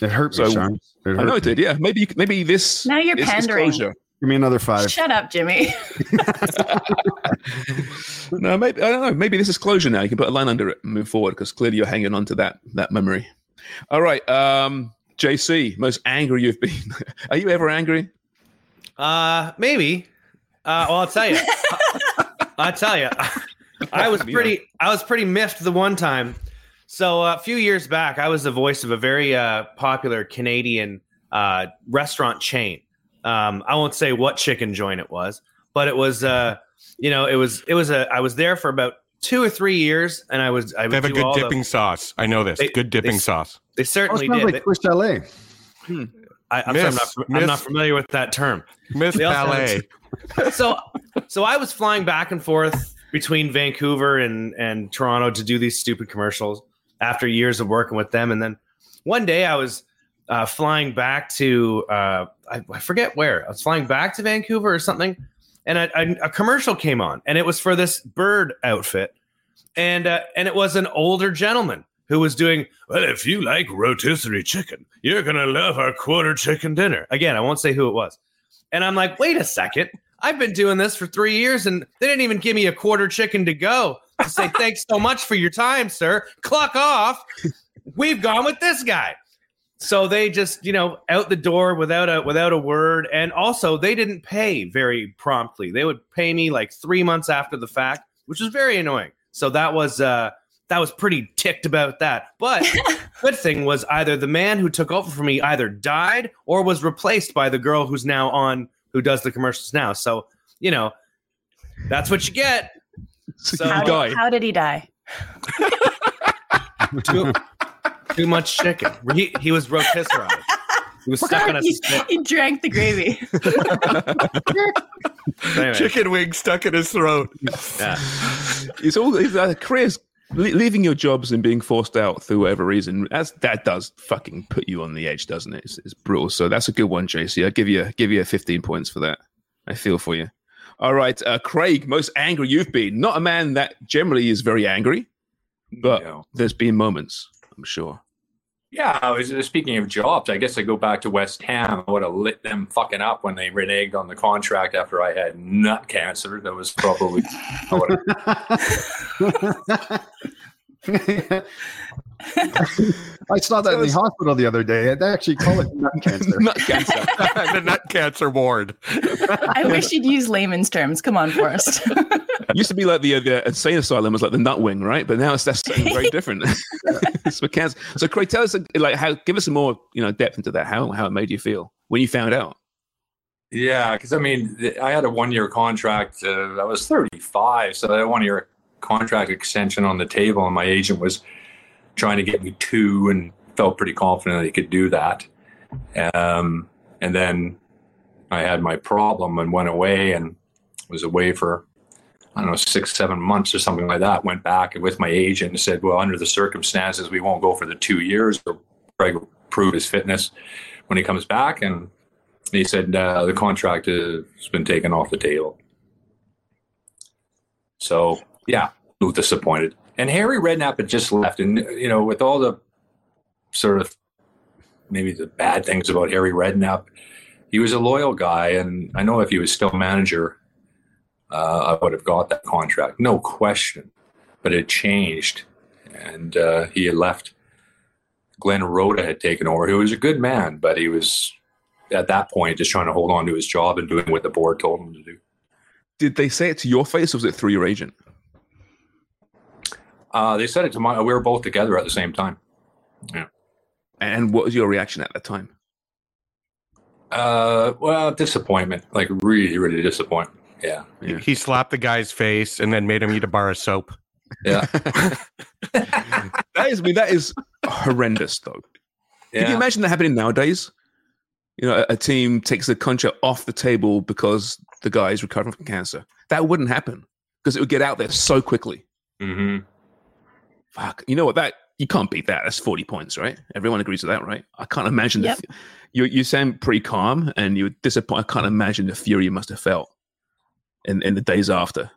It hurt So me, Sean. It I hurt know it did. Yeah, maybe you, maybe this. Now you're is pandering. disclosure. Give me another five. Shut up, Jimmy. No, maybe I don't know. Maybe this is closure now. You can put a line under it and move forward because clearly you're hanging on to that that memory. All right, um, JC, most angry you've been. Are you ever angry? Uh, maybe. Uh, well, I'll tell you. I'll tell you. I was pretty. I was pretty miffed the one time. So uh, a few years back, I was the voice of a very uh, popular Canadian uh, restaurant chain. Um, I won't say what chicken joint it was, but it was. Uh, you know, it was. It was a. I was there for about two or three years, and I was. I would They have a good all the- dipping sauce. I know this. They- good dipping they- sauce. They Oh, certainly smells did. like They- Swiss chalet. I, I'm, sorry, I'm, Miss- not, I'm not familiar with that term. Miss Ballet. had- so, so I was flying back and forth between Vancouver and and Toronto to do these stupid commercials after years of working with them, and then one day I was uh, flying back to uh, I, I forget where I was flying back to Vancouver or something, and a commercial came on, and it was for this bird outfit, and uh, and it was an older gentleman who was doing well. If you like rotisserie chicken, you're gonna love our quarter chicken dinner. Again, I won't say who it was, and I'm like, wait a second. I've been doing this for three years, and they didn't even give me a quarter chicken to go to say thanks so much for your time, sir. Clock off. We've gone with this guy. So they just, you know, out the door without a without a word, and also they didn't pay very promptly. They would pay me like three months after the fact, which was very annoying. So that was uh that was pretty ticked about that. But good thing was either the man who took over for me either died or was replaced by the girl who's now on who does the commercials now. So you know, that's what you get. So How did, how did he die? too, too much chicken. He, he was rotisserized. He was stuck on a he, he drank the gravy. Anyway. Chicken wing stuck in his throat. Yeah. It's all it's, uh, careers. Leaving your jobs and being forced out through whatever reason, that's, that does fucking put you on the edge, doesn't it? It's, it's brutal. So that's a good one, JC. I give you give you 15 points for that. I feel for you. All right, uh, Craig, most angry you've been. Not a man that generally is very angry, but there's been moments, I'm sure. Yeah, I was uh, speaking of jobs. I guess I go back to West Ham. I would have lit them fucking up when they reneged on the contract after I had nut cancer. That was probably. I would've- I saw that in the hospital the other day. They actually call it nut cancer. nut cancer. the nut cancer ward. I wish you'd use layman's terms. Come on, Forrest. used to be like the, uh, the insane asylum was like the nut wing, right? But now it's that's something very different. it's for cancer. So, Craig, tell us like how give us some more you know depth into that. How how it made you feel when you found out. Yeah, because I mean, I had a one-year contract. Uh, I was 35, so I had a one-year contract extension on the table, and my agent was trying to get me two, and felt pretty confident that he could do that. Um, and then I had my problem and went away and was away for I don't know six seven months or something like that. Went back with my agent and said, well, under the circumstances, we won't go for the two years or will prove his fitness when he comes back. And he said uh, the contract has been taken off the table. So yeah, a little disappointed. And Harry Redknapp had just left, and you know, with all the sort of maybe the bad things about Harry Redknapp, he was a loyal guy, and I know if he was still manager, uh, I would have got that contract, no question. But it changed, and uh, he had left. Glenn Roeder had taken over, who was a good man, but he was at that point just trying to hold on to his job and doing what the board told him to do. Did they say it to your face, or was it through your agent? Uh, they said it to my. We were both together at the same time. Yeah. And what was your reaction at that time? Uh, well, disappointment. Like really, really disappointment. Yeah. yeah. He slapped the guy's face and then made him eat a bar of soap. Yeah. that is, I mean, that is horrendous, though. Yeah. Can you imagine that happening nowadays? You know, a, a team takes the contract off the table because the guy is recovering from cancer. That wouldn't happen because it would get out there so quickly. Mm-hmm. Fuck. You know what? That you can't beat that. That's forty points, right? Everyone agrees with that, right? I can't imagine Yep. the. You you sound pretty calm and you're disappointed. I can't imagine the fury you must have felt in in the days after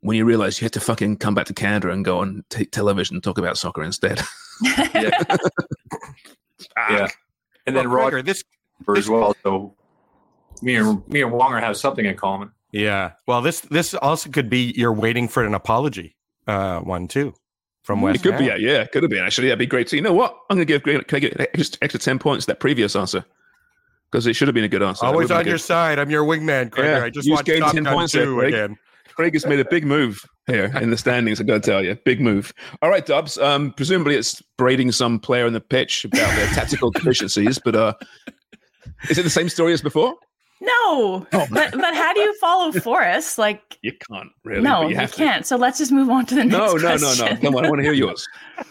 when you realize you had to fucking come back to Canada and go on t- television and talk about soccer instead. Yeah. yeah. And then Well, Roger Gregor, this as well. So me and me and Wonger have something in common. Yeah. Well, this this also could be you're waiting for an apology uh, one too from West. It could be, Ham. yeah, yeah, could have been actually. That'd be great. So you know what? I'm going to give Greg, can I get extra, extra ten points to that previous answer because it should have been a good answer. Always on your good. side. I'm your wingman, Gregor. Yeah, I just you want gained Top 10 Gun points there, 2 Craig. again. Craig has made a big move here in the standings. I got to tell you, big move. All right, Dubs. Um, presumably it's braiding some player in the pitch about their tactical deficiencies, but uh, is it the same story as before? No, oh, but but how do you follow Forrest? Like, You can't really. no, you, you can't. So let's just move on to the next No, no, no, question. no. Come on, I want to hear yours.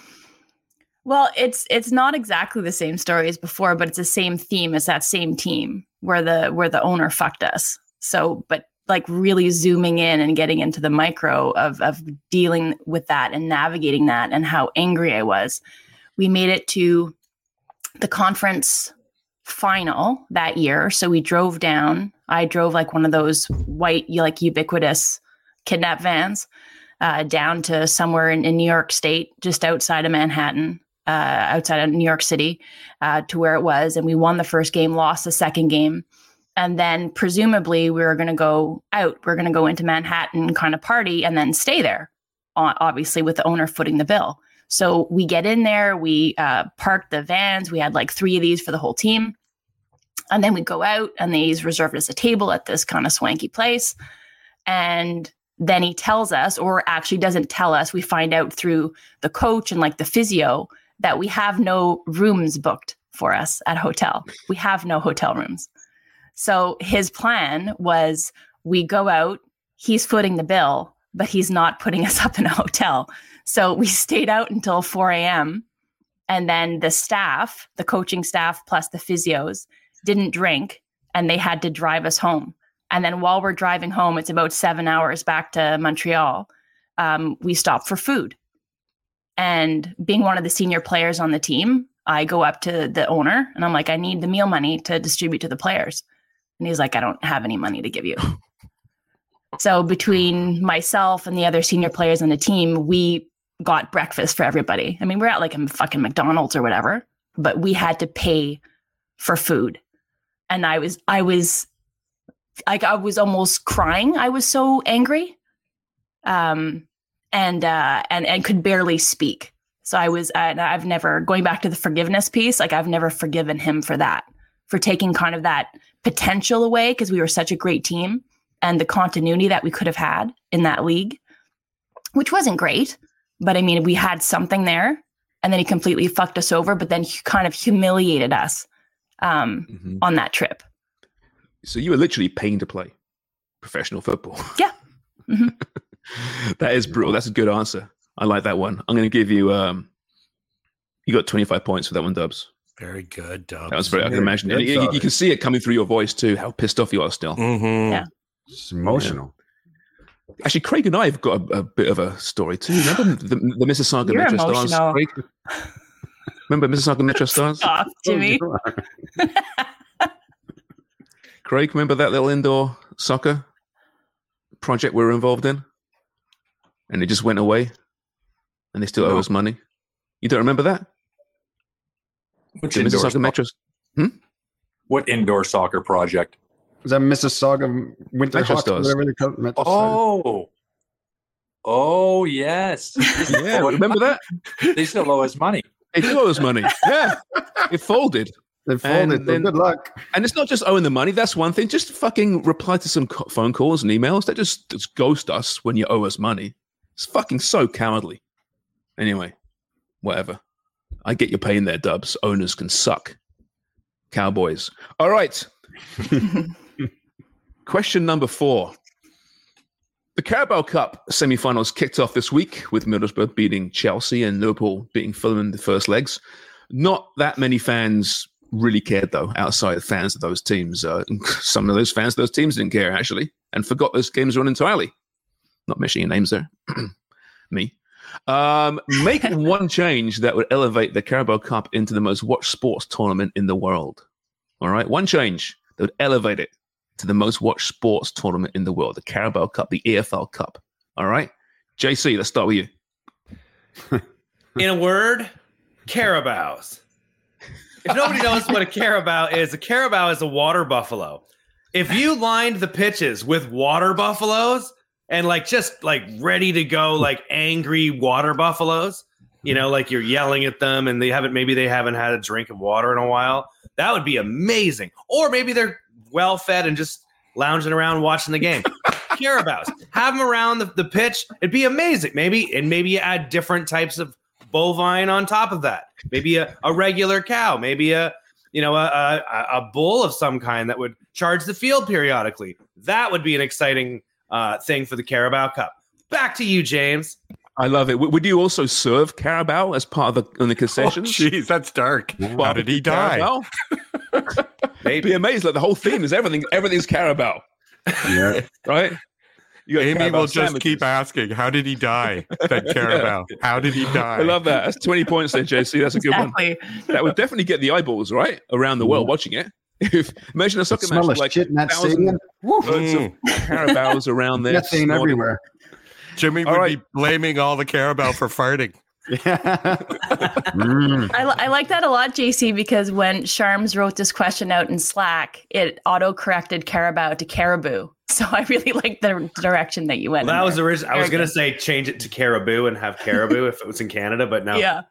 Well, it's it's not exactly the same story as before, but it's the same theme as that same team where the where the owner fucked us. So, but like really zooming in and getting into the micro of of dealing with that and navigating that and how angry I was. We made it to the conference final that year. So we drove down. I drove like one of those white, like ubiquitous kidnap vans uh, down to somewhere in, in New York State, just outside of Manhattan, uh, outside of New York City, uh, to where it was. And we won the first game, lost the second game. And then presumably we were going to go out. We are going to go into Manhattan, kind of party, and then stay there, obviously with the owner footing the bill. So we get in there, we uh, park the vans. We had like three of these for the whole team. And then we go out, and these reserved us a table at this kind of swanky place. And then he tells us, or actually doesn't tell us, we find out through the coach and like the physio that we have no rooms booked for us at hotel. We have no hotel rooms. So his plan was we go out, he's footing the bill, but he's not putting us up in a hotel. So we stayed out until 4 a.m. And then the staff, the coaching staff plus the physios, didn't drink and they had to drive us home. And then while we're driving home, it's about seven hours back to Montreal. Um, we stop for food. And being one of the senior players on the team, I go up to the owner and I'm like, I need the meal money to distribute to the players. And he's like, I don't have any money to give you. so between myself and the other senior players on the team, we got breakfast for everybody. I mean, we're at like a fucking McDonald's or whatever, but we had to pay for food. And I was, I was like, I was almost crying. I was so angry. Um, and, uh, and, and could barely speak. So I was, and I've never, going back to the forgiveness piece, like I've never forgiven him for that, for taking kind of that potential away because we were such a great team and the continuity that we could have had in that league, which wasn't great. But I mean, we had something there and then he completely fucked us over, but then he kind of humiliated us um, Mhm. on that trip. So you were literally paying to play professional football. Yeah. Mhm. that is brutal. That's a good answer. I like that one. I'm going to give you. Um, you got 25 points for that one, Dubs. Very good, Dubs. That was very. I can imagine. good, you, you can see it coming through your voice too. How pissed off you are still. Mhm. Yeah. It's emotional. Actually, Craig and I have got a, a bit of a story too. Remember the, the Mississauga You're Metro Stars? emotional. Craig? Remember Mississauga Metro Stars? Stop, oh, Jimmy. Craig, remember that little indoor soccer project we were involved in? And it just went away? And they still owe us money? You don't remember that? Which The indoor, Mississauga soccer, Metro hmm? what indoor soccer project? Was that Mississauga Winter Metro Hawks, Stars. whatever they call it? Oh, oh yes. Yeah, remember that? They still owe us money. They do owe us money. Yeah. It folded. They folded. And then- good luck. And it's not just owing the money. That's one thing. Just fucking reply to some phone calls and emails. They just, just ghost us when you owe us money. It's fucking so cowardly. Anyway, whatever. I get your pain there, Dubs. Owners can suck. Cowboys. All right. Question number four. The Carabao Cup semi-finals kicked off this week with Middlesbrough beating Chelsea and Liverpool beating Fulham in the first legs. Not that many fans really cared though, outside of fans of those teams. Uh, some of those fans of those teams didn't care actually and forgot those games were on entirely. Not mentioning names there. Me. Um, make one change that would elevate the Carabao Cup into the most watched sports tournament in the world. All right, one change that would elevate it to the most watched sports tournament in the world, the Carabao Cup, the EFL Cup. All right, JC, let's start with you. In a word, carabaos. If nobody knows what a carabao is, a carabao is a water buffalo. If you lined the pitches with water buffaloes and like just like ready to go, like angry water buffaloes, you know, like you're yelling at them and they haven't, maybe they haven't had a drink of water in a while, that would be amazing. Or maybe they're well fed and just lounging around watching the game. Carabaos, have them around the, the pitch. It'd be amazing. Maybe, and maybe you add different types of bovine on top of that. Maybe a, a regular cow, maybe a you know a, a a bull of some kind that would charge the field periodically. That would be an exciting uh, thing for the Carabao Cup. Back to you, James. I love it. Would you also serve Carabao as part of the on the concessions? Jeez, that's dark. How did he die? Carabao? Be amazed. Like the whole theme is everything. Everything's Carabao, Yeah. right? You Amy Carabao will just sandwiches. keep asking, "How did he die?" That Carabao. How did he die? I love that. That's twenty points there, JC. That's a good Exactly. one. That would definitely get the eyeballs right around the world mm-hmm. watching it. If imagine a soccer match like shit in that thousand stadium. Woo. herds of mm. Carabaos around there. Methane snorting. everywhere. Jimmy All would right. be blaming all the Carabao for farting. Mm. I, I like that a lot, JC, because when Sharms wrote this question out in Slack, it auto corrected Carabao to Caribou. So I really like the direction that you went. Well, that in was there. original. I was gonna say change it to caribou and have caribou if it was in Canada, but no. Yeah.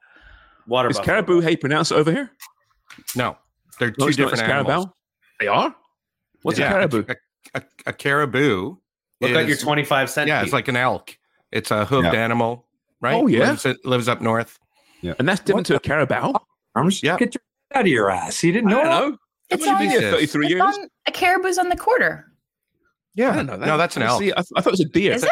Water Is buffalo. caribou how you pronounce it over here? No, they're two it's not. different It's animals. Carabao. They are. What's Yeah, a caribou? A, a, a caribou. Look at your 25 cent. Yeah, piece. it's like an elk. It's a hooved Yeah. animal, right? Oh, yeah? lives, lives up north. And that's different to a carabao. Arms, Yeah. get your out of your ass. You didn't I know. don't know. It's I've on, been here thirty-three it's years. on a caribou's on the quarter. Yeah, I don't know that. no, that's an elk. See, I, I thought it was a deer. Is it?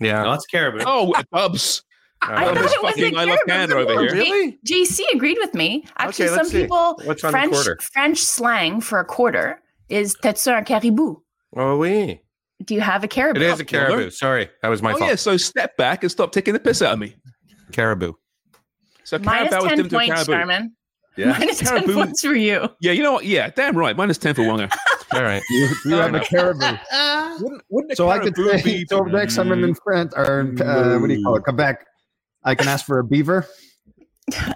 Yeah, No, it's caribou. Oh, uh, Bubs. I Oh, thought it was fucking a I love caribou. Canada over oh, here. Really? J- JC agreed with me. Actually, Okay, some see. people What's French? French slang for a quarter is "T'as un caribou." oh, we. Do you have a caribou? It is a caribou. Sorry, that was my oh fault. yeah, so step back and stop taking the piss out of me. Caribou. So Minus carabao ten different to points, caribou. Sharman. Yeah. Minus ten Caribou- points for you. Yeah, you know what? Yeah, damn right. Minus ten for Wonger. All right. You, you have a caribou. wouldn't, wouldn't a So I could caribou say, be? so next time I'm in France, or uh, what do you call it, Quebec, I can ask for a beaver.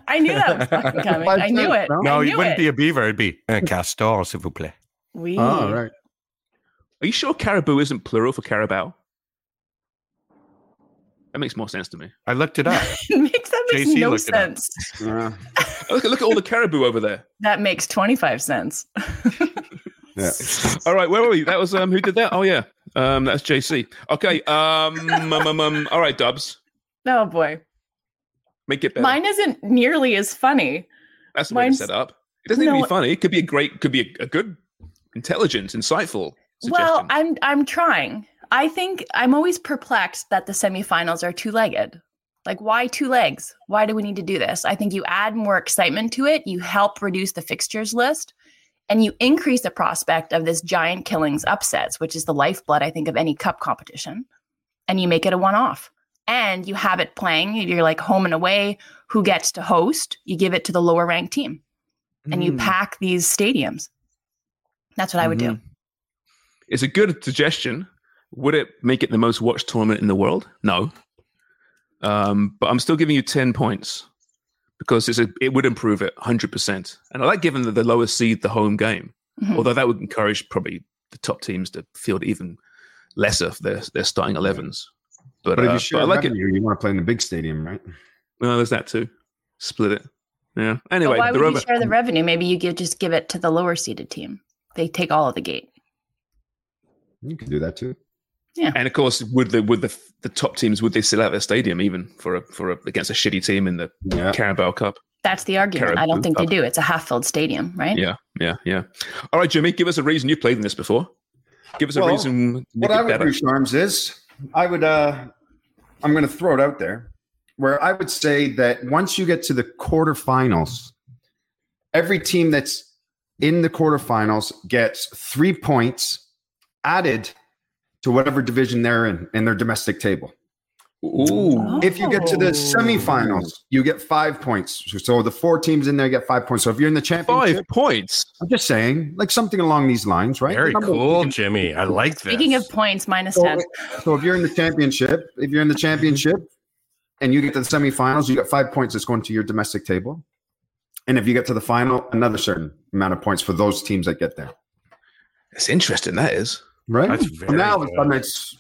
I knew that was fucking coming. I knew it. No? No, I it wouldn't it. be a beaver. It'd be a castor, s'il vous plaît. We. Oh, right. Are you sure caribou isn't plural for carabao? That makes more sense to me. I looked it up. makes that makes JC no looked it up. sense. Uh, Look at look at all the caribou over there. That makes twenty five cents. yeah. All right, where were we? That was um who did that? Oh yeah, um that's JC. Okay, um, um, um, um all right, Dubs, Oh boy, make it better. mine isn't nearly as funny. That's the way to set up. It doesn't need to be funny. It could be a great, could be a, a good, intelligent, insightful suggestion. Well, I'm I'm trying. I think I'm always perplexed that the semifinals are two legged. Like, why two legs? Why do we need to do this? I think you add more excitement to it. You help reduce the fixtures list and you increase the prospect of this giant killings upsets, which is the lifeblood, I think, of any cup competition. And you make it a one off. And you have it playing. You're like home and away. Who gets to host? You give it to the lower ranked team. And you Mm. pack these stadiums. That's what I would do. It's a good suggestion. Would it make it the most watched tournament in the world? No. Um, but I'm still giving you 10 points because it's a, it would improve it 100%. And I like giving the, the lower seed the home game, Mhm. although that would encourage probably the top teams to field even lesser of their, their starting 11s. But, But, if uh, you but I like it. revenue, you want to play in the big stadium, right? Well, there's that too. Split it. Yeah. But Anyway, why the would Rover- you share the revenue? Maybe you could just give it to the lower seeded team. They take all of the gate. You can do that too. Yeah. And of course, would the would the the top teams would they still have their stadium even for a for a, against a shitty team in the Carabao Cup? That's the argument. I don't think they do. It's a half filled stadium, right? Yeah, yeah, yeah. All right, Jimmy, give us a reason you've played in this before. Give us a reason. What I it would do, Sharms, is I would. uh I'm going to throw it out there, where I would say that once you get to the quarterfinals, every team that's in the quarterfinals gets three points added to whatever division they're in in their domestic table. Ooh. If you get to the semifinals, oh. you get five points. So the four teams in there get five points. So if you're in the championship, five points. I'm just saying, like something along these lines, right? Very Remember, cool, you can- Jimmy. I like this. Speaking of points, minus so, 10. so if you're in the championship, if you're in the championship and you get to the semifinals, you get five points that's going to your domestic table. And if you get to the final, another certain amount of points for those teams that get there. It's interesting. That is right. That's So very now all of a good. sudden it's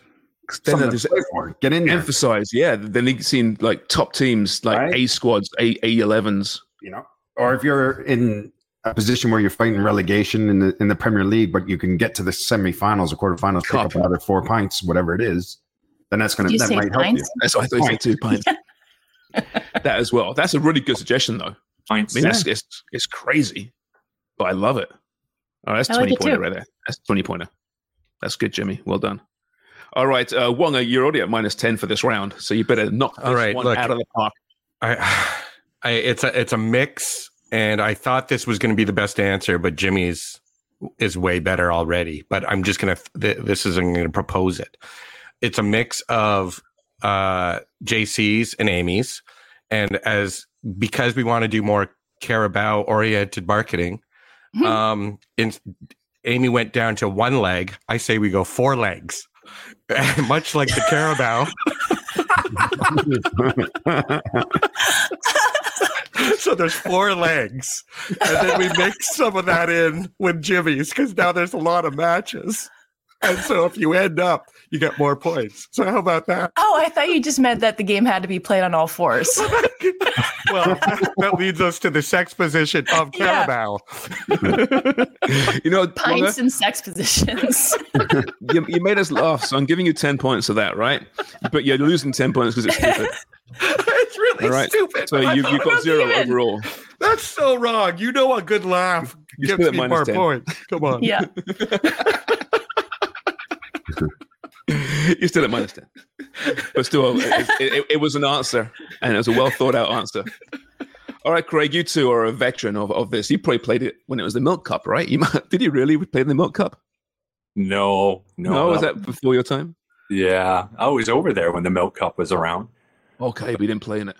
Then something there's to. Get in there. emphasize, yeah. The league seen like top teams, like A squads, A A elevens. You know, or if you're in a position where you're fighting relegation in the in the Premier League, but you can get to the semifinals or quarterfinals, pick up another four pints, whatever it is, then that's gonna Did that say might help you. pints? That's what I thought you said two pints. that as well. That's a really good suggestion, though. Pints. I mean, that's it's, it's crazy, but I love it. Oh, that's I twenty it pointer right there. That's twenty pointer. That's good, Jimmy. Well done. All right, uh, Wonger, you're already at minus ten for this round, so you better knock this All right, one look. out of the park. I, I, it's a it's a mix, and I thought this was going to be the best answer, but Jimmy's is way better already. But I'm just gonna th- this is I'm going to propose it. It's a mix of uh, JC's and Amy's, and as because we want to do more Carabao oriented marketing, um, in, Amy went down to one leg. I say we go four legs, much like the Carabao. so there's four legs, and then we mix some of that in with Jimmy's because now there's a lot of matches, and so if you end up, you get more points. So how about that? Oh, I thought you just meant that the game had to be played on all fours. Well, that, that leads us to the sex position of Yeah. You know, Wonger, Pints and sex positions. you, you made us laugh, so I'm giving you ten points for that, right? But you're losing ten points because it's stupid. it's really All right, stupid. so but you thought you got zero even. overall. That's so wrong. You know a good laugh You gives me minus more 10. points. Come on. yeah. You're still at minus 10. But still, it, it, it was an answer, and it was a well thought out answer. All right, Craig, you two are a veteran of, of this. You probably played it when it was the Milk Cup, right? You might, Did you really play in the Milk Cup? No, no. was that before your time? Yeah, I was over there when the Milk Cup was around. Okay, we didn't play in it.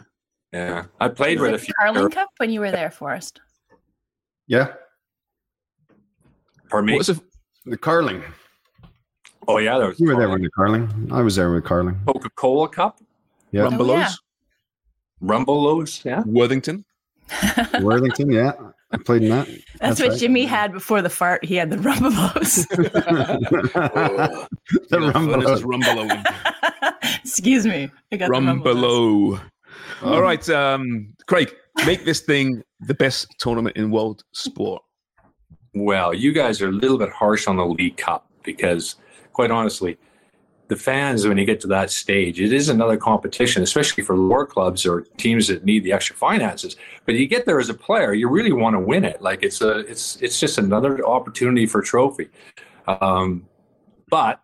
Yeah, I played Was with a it few. Carling Cup when you were there, Forrest? Yeah. Pardon me. What was it? The Carling. Oh yeah, there was You were there with the Carling. I was there with Carling. Coca Cola Cup, Yeah. Rumbelows? yeah. Rumbelows. Yeah, Worthington? Worthington, yeah. I played in that. That's, what right. Jimmy had before the fart. He had the rumbelows. the You know, Rumbelow. Rumbelow. Excuse me. I got the rumbelows. Rumbelow. All right, um, Craig, make this thing the best tournament in world sport. Well, you guys are a little bit harsh on the League Cup because, quite honestly, the fans, when you get to that stage, it is another competition, especially for lower clubs or teams that need the extra finances. But you get there as a player, you really want to win it. Like it's a, it's, it's just another opportunity for trophy. Um, but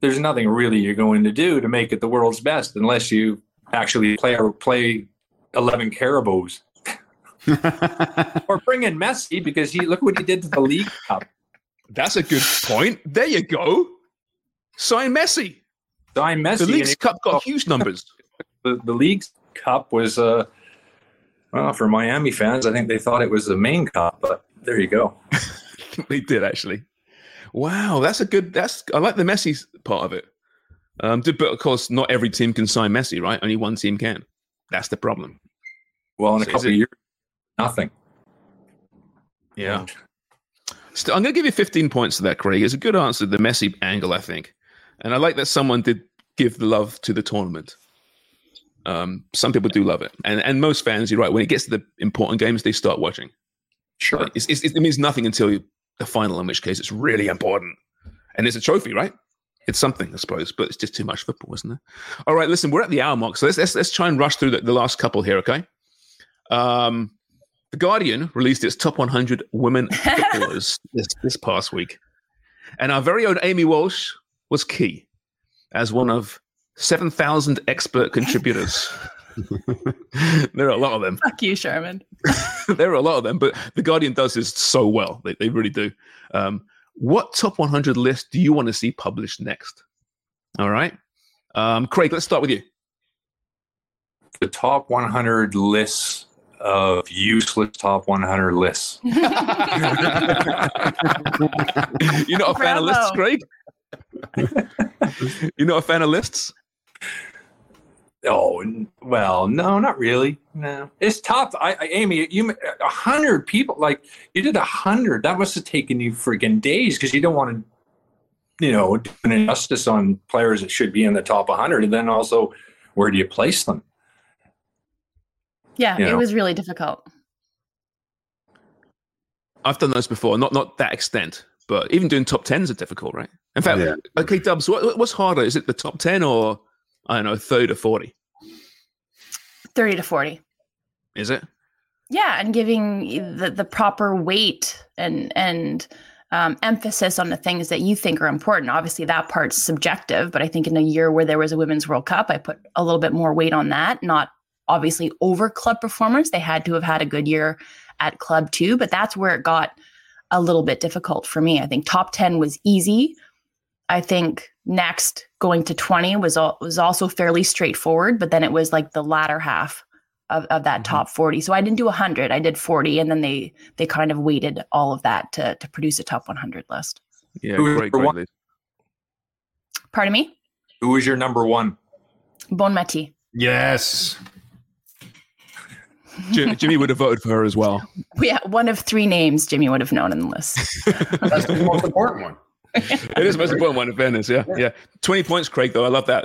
there's nothing really you're going to do to make it the world's best unless you actually play play eleven Caribous. or bring in Messi because he look what he did to the League Cup. That's a good point. There you go. Sign Messi. Sign Messi. The League's Cup got huge numbers. The, the League's Cup was uh well for Miami fans. I think they thought it was the main cup, but there you go. they did actually. Wow, that's a good. That's I like the Messi part of it. Um, did- but of course, not every team can sign Messi, right? Only one team can. That's the problem. Well, in a So is couple it- of years, nothing. Yeah. Still, I'm going to give you 15 points to that, Craig. It's a good answer, the Messi angle, I think. And I like that someone did give the love to the tournament. Um, some people do love it. And and most fans, you're right, when it gets to the important games, they start watching. Sure. It's, it's, it means nothing until you, the final, in which case it's really important. And it's a trophy, right? It's something, I suppose, but it's just too much football, isn't it? All right, listen, we're at the hour mark, so let's let's, let's try and rush through the, the last couple here, okay? Um, the Guardian released its top 100 women footballers this, this past week, and our very own Amy Walsh was key as one of 7,000 expert contributors. there are a lot of them. Fuck you, Sharman. there are a lot of them, but the Guardian does this so well. They, they really do. Um, what top 100 list do you want to see published next? All right. Um, Craig, let's start with you. The top 100 lists of useless top 100 lists. You're not a fan of lists, Craig? You're not a fan of lists? Oh well, no, not really. No, it's tough. I, I Amy, you a hundred people like you did a hundred. That must have taken you freaking days because you don't want to, you know, do an injustice on players that should be in the top 100, and then also where do you place them? Yeah, You it know. was really difficult. I've done those before, not not that extent, but even doing top tens are difficult, right? In fact, okay, Dubs, what, what's harder? Is it the top ten or I don't know, thirty to forty? 30 to 40. Is it? Yeah, and giving the, the proper weight and and um, emphasis on the things that you think are important. Obviously, that part's subjective, but I think in a year where there was a Women's World Cup, I put a little bit more weight on that. Not obviously over club performance. They had to have had a good year at club too, but that's where it got a little bit difficult for me. I think top 10 was easy. I think next going to 20 was al- was also fairly straightforward, but then it was like the latter half of, of that mm-hmm. top 40. So I didn't do 100, I did 40 and then they they kind of weighted all of that to to produce a top 100 list. Yeah, Who great, great list. Pardon me? Who was your number one? Bonmatí. Yes. Jimmy would have voted for her as well. Yeah, one of three names Jimmy would have known in the list. That's the most important one. it is the most important one in fairness. Yeah, yeah. Twenty points, Craig. Though I love that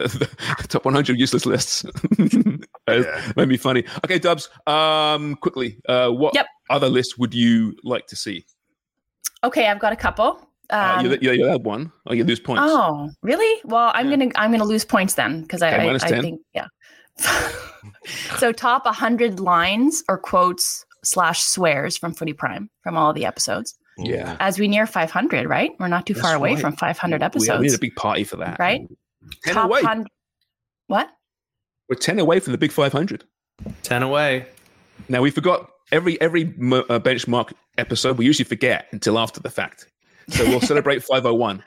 top 100 useless lists. That Made me funny. Okay, Dubs. Um, quickly, uh, what other list would you like to see? Okay, I've got a couple. Uh, Um, you, you, you had one. Oh, you lose points. Oh, really? Well, I'm gonna I'm gonna lose points then because I, Okay, I, minus I think yeah. so top 100 lines or quotes slash swears from Footy Prime from all the episodes. Yeah. As we near 500, right? We're not too That's far away right. from 500 episodes, we need a big party for that. right? Ten top away. 100 What? We're ten away from the big 500. Ten away. Now we forgot every every mo- uh, benchmark episode. We usually forget until after the fact. So we'll celebrate 501.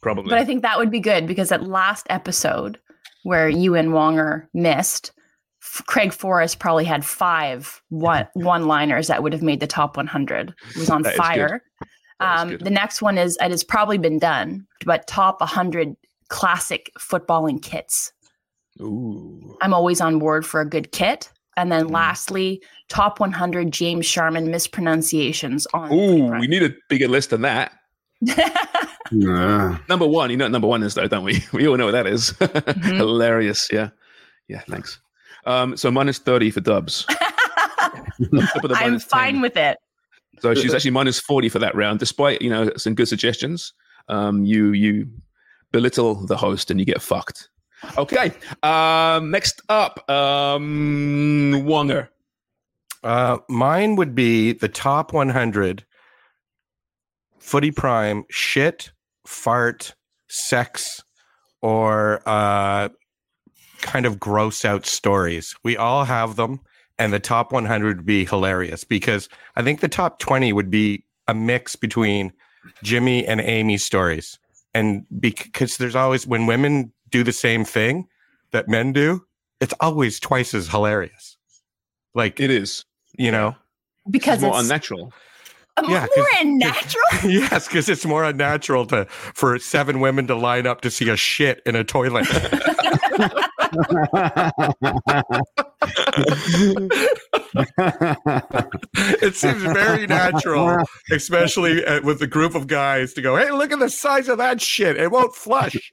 Probably. But I think that would be good because that last episode where you and Wonger missed, F- Craig Forrest probably had five one one liners that would have made the top 100. It was on That is good. fire. Um, the next one is it has probably been done, but top 100 classic footballing kits. Ooh. I'm always on board for a good kit. And Mm. then lastly, top 100 James Sharman mispronunciations on. Ooh, we need a bigger list than that. Number one, you know what number one is though, don't we? We all know what that is. Mm-hmm. Hilarious. Yeah. Yeah, thanks. Um, so minus 30 for Dubs. On top of the I'm fine 10. with it. So she's actually minus 40 for that round, despite, you know, some good suggestions. Um, you you belittle the host and you get fucked. Okay. Um, next up, um, Wonger. Uh, mine would be the top 100 footy prime shit, fart, sex, or uh, kind of gross out stories. We all have them, and the top 100 would be hilarious because I think the top 20 would be a mix between Jimmy and Amy stories. And because there's always, when women do the same thing that men do, it's always twice as hilarious. Like it is, you know, because It's more it's unnatural. Yeah, 'cause- more unnatural. yes, because it's more unnatural to for seven women to line up to see a shit in a toilet. it seems very natural, especially uh, with a group of guys to go, "Hey, look at the size of that shit; it won't flush."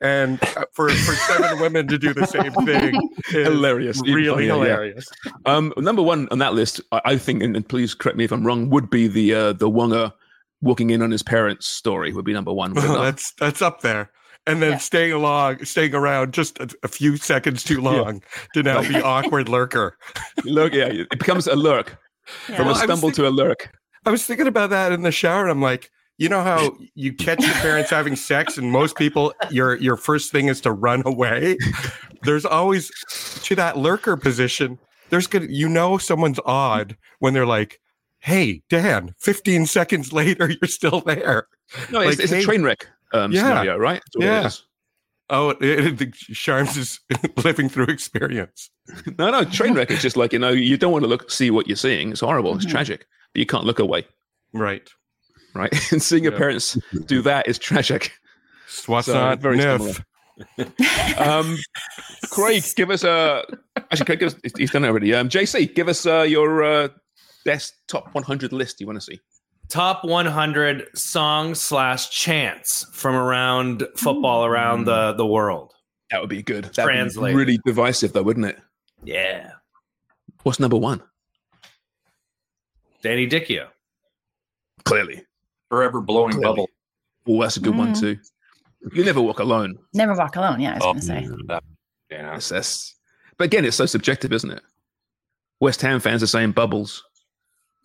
And uh, for for seven women to do the same thing, is hilarious, really funnier, yeah. hilarious. Um, number one on that list, I, I think, and, and please correct me if I'm wrong, would be the uh, the Wonger walking in on his parents' story. Would be number one. not? that's that's up there. And then staying along, staying around just a, a few seconds too long to now be awkward lurker. Lurk, yeah, it becomes a lurk from Well, I a was stumble to a lurk. I was thinking about that in the shower. I'm like, you know how you catch your parents having sex, and most people, your your first thing is to run away. There's always to that lurker position. There's good. You know, someone's odd when they're like, "Hey, Dan." 15 seconds later, you're still there. No, it's, Like, it's a hey- train wreck um, Yeah. scenario, right? Yeah. Oh, it, the Sharms is living through experience. No, no, train wreck is just like you know you don't want to look see what you're seeing. It's horrible. It's tragic, but you can't look away. Right. Right. And seeing your parents do that is tragic. So, not very Niff? Um, Craig, give us a. Actually, Craig, give us, he's done it already. Um, JC, give us uh, your uh, best top 100 list you want to see. Top 100 songs slash chants from around football around the, the world. That would be good. That would be Translate. really divisive, though, wouldn't it? Yeah. What's number one? Danny Dichio. Clearly. Forever blowing Clearly. bubble. Oh, that's a good one Mm. too. You never walk alone. Never walk alone. Yeah, I was Oh, going to say. that- yeah. That's, that's- but again, it's so subjective, isn't it? West Ham fans are saying bubbles.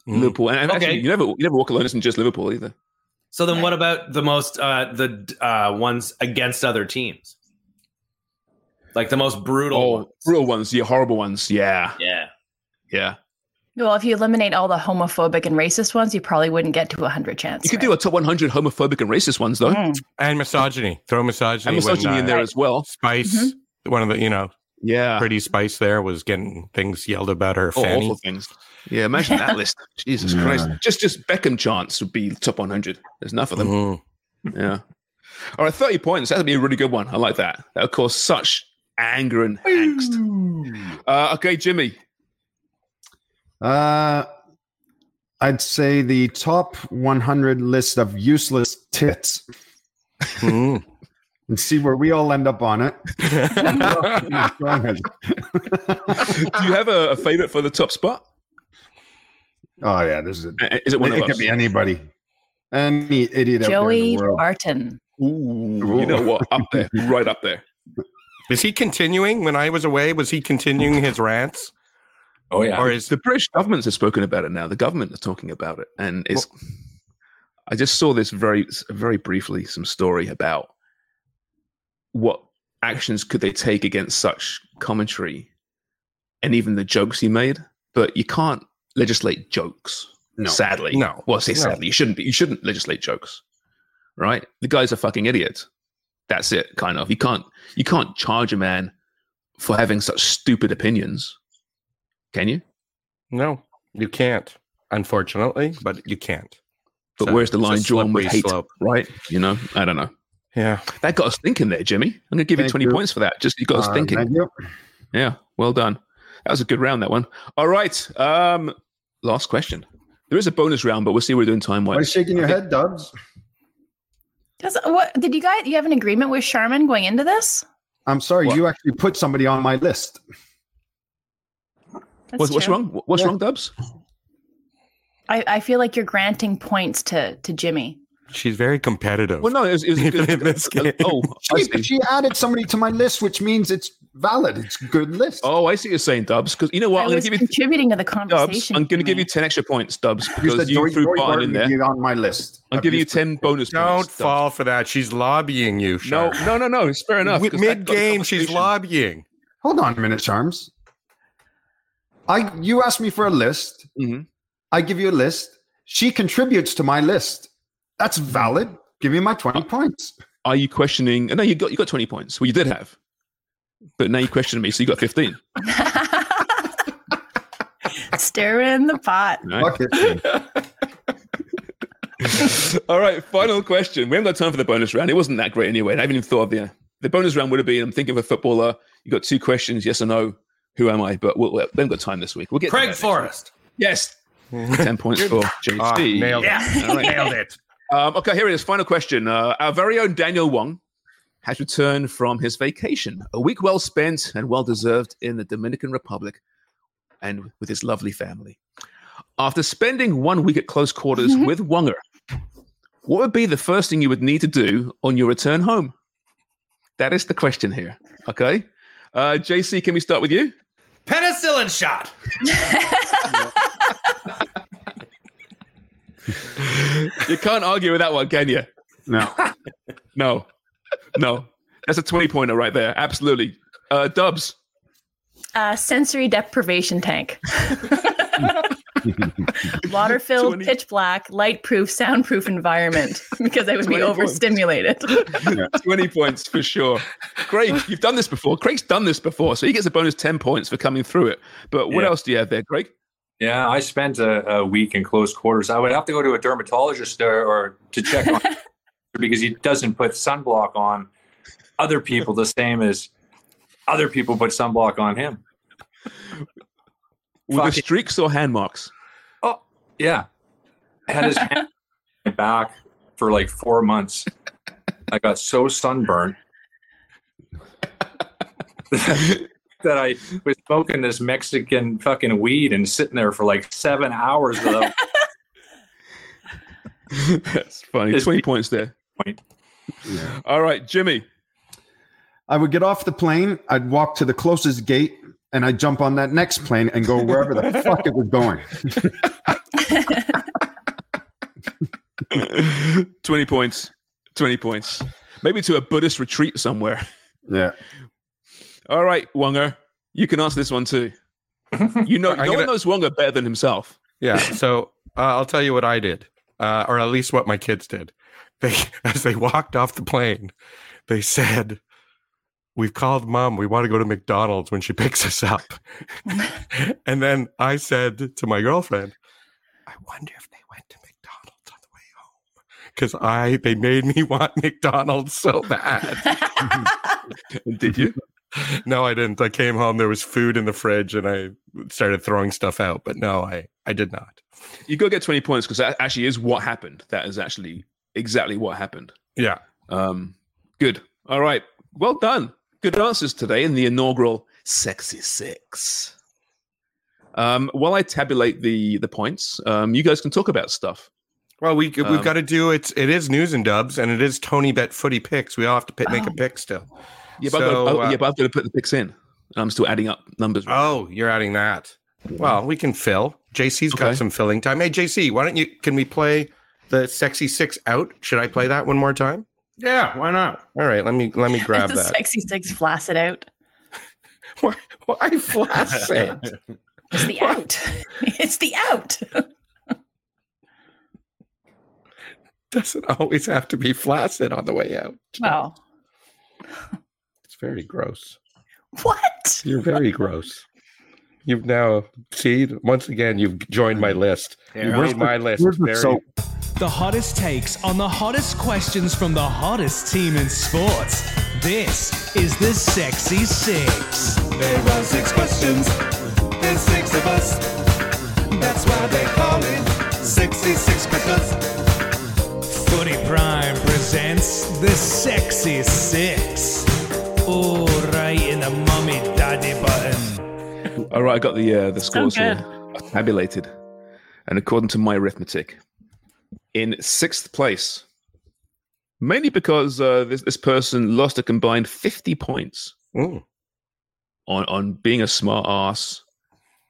Mm. Liverpool, and, and Okay. actually, you never you never walk alone. Isn't just Liverpool either. So then what about the most uh the uh ones against other teams? Like the most brutal Oh, ones. brutal ones, yeah, horrible ones. Yeah, Yeah. yeah. Well, if you eliminate all the homophobic and racist ones, you probably wouldn't get to a 100 chance. You could do a top 100 homophobic and racist ones though, Mm. And misogyny. Throw misogyny. and misogyny when, in uh, there as well. Spice, Mm-hmm. one of the, you know, Yeah, pretty Spice there was getting things yelled about her oh, fanny. awful things. Yeah, imagine that list. Jesus Christ, just just Beckham chance would be top 100. There's enough of them. Mhm. Yeah. All right, 30 points. That'd be a really good one. I like that. That would cause such anger and angst. Uh, okay, Jimmy. Uh, I'd say the top 100 list of useless tits Mhm. and see where we all end up on it. Do you have a, a favorite for the top spot? Oh yeah, this is Uh, Is it one it, of could us? be anybody, any idiot out there in Joey the world. Barton. Ooh, you know what? Up there, right up there. Is he continuing? When I was away, was he continuing his rants? Oh yeah. Or is The British government has spoken about it now. The government is talking about it, and it's. I just saw this very, very briefly. Some story about what actions could they take against such commentary, and even the jokes he made. But you can't legislate jokes. No. Sadly, No. Well, I say No. sadly, you shouldn't be. You shouldn't legislate jokes, right? The guy's a fucking idiot. That's it. Kind of. You can't. You can't charge a man for having such stupid opinions. Can you? no? You can't, unfortunately, but you can't. But So, where's the line drawn with hate? slope. Right? You know, I don't know. Yeah. That got us thinking there, Jimmy. I'm going to give you 20 you. points for that. Just you got us Uh, thinking. thank you. Yeah, well done. That was a good round, that one. All right. Um, last question. There is a bonus round, but we'll see what we're doing time Why are wise. shaking your head, Dubs? Does, what did you guys? You have an agreement with Sharman going into this? I'm sorry, What? you actually put somebody on my list. That's What's, what's wrong? What's Yeah. wrong, Dubs? I, I feel like you're granting points to to Jimmy. She's very competitive. Well, no, it was, it was Even in this uh, game. Oh, She, she added somebody to my list, which means it's valid. It's a good list. Oh, I see you're saying, Dubs. Because you know what? I I'm going was to give you contributing to the Dubs. conversation. I'm going to give you 10 extra points, Dubs, you because said you Joey, threw Barton Barton in there. on my list. I'm giving you 10 bonus Don't points. Dubs. fall for that. She's lobbying you, No, no, no, no. It's fair enough. Mid game, she's lobbying. Hold on a minute, Sharms. I you asked me for a list. Mm-hmm. I give you a list. She contributes to my list. That's valid. Give me my twenty points. Are you questioning? No, you got you got twenty points. Well, you did have, but now you question me, so you got fifteen. Stir in the pot. All right, final question. We haven't got time for the bonus round. It wasn't that great anyway. I haven't even thought of the the bonus round would have been. I'm thinking of a footballer. You got two questions, yes or no. Who am I? But we'll, we haven't got time this week. We'll get Craig Forrest. Yes, ten points for JC. Ah, nailed it. Yeah, All right. nailed it. Um, okay, here it is. Final question. Uh, our very own Daniel Wong has returned from his vacation, a week well spent and well deserved in the Dominican Republic and with his lovely family. After spending one week at close quarters with Wonger, what would be the first thing you would need to do on your return home? That is the question here. Okay. Uh, JC, can we start with you? Penicillin shot. You can't argue with that one, can you? No. No. No. That's a 20 pointer right there. Absolutely. Uh, Dubs. Uh, sensory deprivation tank. Water filled, pitch black, light proof, soundproof environment because I would be 20 points. overstimulated. 20 points for sure. Craig, you've done this before. Craig's done this before, so he gets a bonus 10 points for coming through it. But what Yeah. else do you have there, Craig? Yeah, I spent a, a week in close quarters. I would have to go to a dermatologist or, or to check on because he doesn't put sunblock on other people the same as other people put sunblock on him. With the streaks or hand marks? Oh, yeah. I had his hand on my back for like four months. I got so sunburned that I was smoking this Mexican fucking weed and sitting there for like seven hours without That's funny. It's- 20 points there. point. All right, Jimmy. I would get off the plane. I'd walk to the closest gate, and I'd jump on that next plane and go wherever the fuck it was going. 20 points. 20 points. Maybe to a Buddhist retreat somewhere. Yeah. All right, Wonger. You can answer this one too. You know, no one gonna- knows Wonger better than himself. Yeah. So uh, I'll tell you what I did, uh, or at least what my kids did. They, as they walked off the plane, they said, "We've called mom. We want to go to McDonald's when she picks us up." and then I said to my girlfriend, "I wonder if they went to McDonald's on the way home because I they made me want McDonald's so bad." Did you? No, I didn't. I came home. There was food in the fridge, and I started throwing stuff out. But no, I I did not. You go get 20 points because that actually is what happened. That is actually exactly what happened. Yeah. Um, good. All right. Well done. Good answers today in the inaugural Sexy Six. Um, while I tabulate the the points, um, you guys can talk about stuff. Well, we we've Um, got to do it. It is news and dubs, and it is TonyBet footy picks. We all have to pick, make a Oh. pick still. Yeah, but, So, I've, got, oh, uh, yeah, but I've got to put the picks in. I'm still adding up numbers. Oh, you're adding that. Well, we can fill. JC's got some filling time. Hey, JC, why don't you? Can we play the sexy six out? Should I play that one more time? Yeah, why not? All right, let me let me grab the that. sexy six flaccid out. Why, why flaccid? It's the out. It's the out. Doesn't always have to be flaccid on the way out. Well, It's very gross. what? You're very gross. You've now see once again you've joined my list. You Where's made the- my list where's the very. soap? The hottest takes on the hottest questions from the hottest team in sports. This is the Sexy Six. There are six questions. There's six of us. That's why they call it 66 questions. Footy Prime presents the Sexy Six. In the mummy daddy button. All right, I got the uh, the scores good. here tabulated, and according to my arithmetic, in sixth place, mainly because uh, this this person lost a combined fifty points Ooh. on on being a smart ass,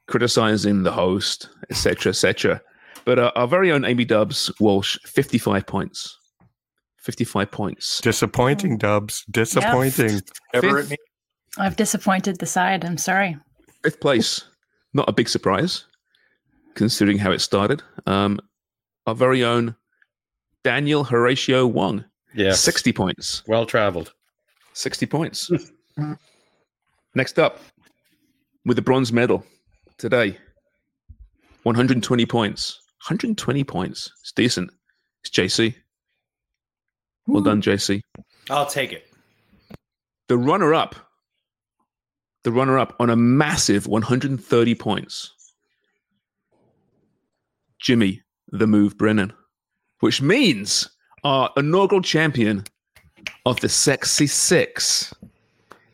criticizing the host, etc., etc. But uh, our very own Amy Dubs Walsh, fifty five points, fifty five points. Disappointing, Dubs. Disappointing. Ever Fifth, I've disappointed the side. I'm sorry. Fifth place, not a big surprise, considering how it started. Um, our very own Daniel Horatio Wong. Yes. 60 points. Well traveled. 60 points. Next up, with the bronze medal today, 120 points. 120 points. It's decent. It's JC. Well done, JC. I'll take it. The runner up, the runner up on a massive 130 points, Jimmy the Move Brennan, which means our inaugural champion of the Sexy Six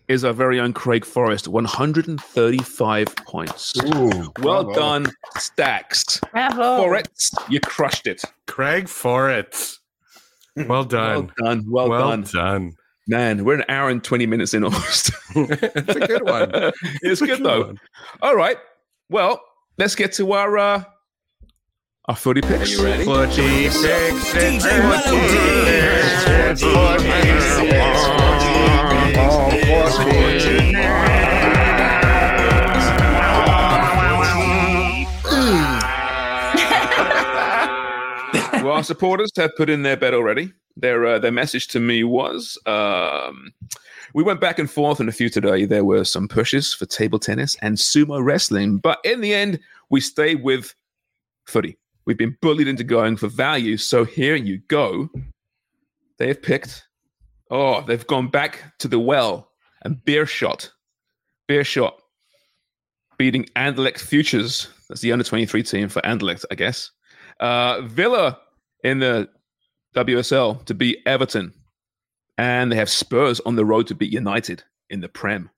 is our very own Craig Forrest, 135 points. well bravo. done, Stacks. Bravo. Forrest, you crushed it. Craig Forrest. Well done. Well done. Well, Well done. done. Man, we're an hour and 20 minutes in almost. it's a good one. it's good, though. All right. Well, let's get to our uh, our footy picks. Are you ready? Footy picks. well, our supporters have put in their bet already. Their uh, their message to me was um, we went back and forth on a few today. There were some pushes for table tennis and sumo wrestling, but in the end, we stayed with footy. We've been bullied into going for value, so here you go. They have picked. Oh, they've gone back to the well and Beerschot, beer shot, beating Anderlecht Futures. That's the under twenty three team for Anderlecht, I guess. Uh, Villa in the WSL to beat Everton, and they have Spurs on the road to beat United in the Prem.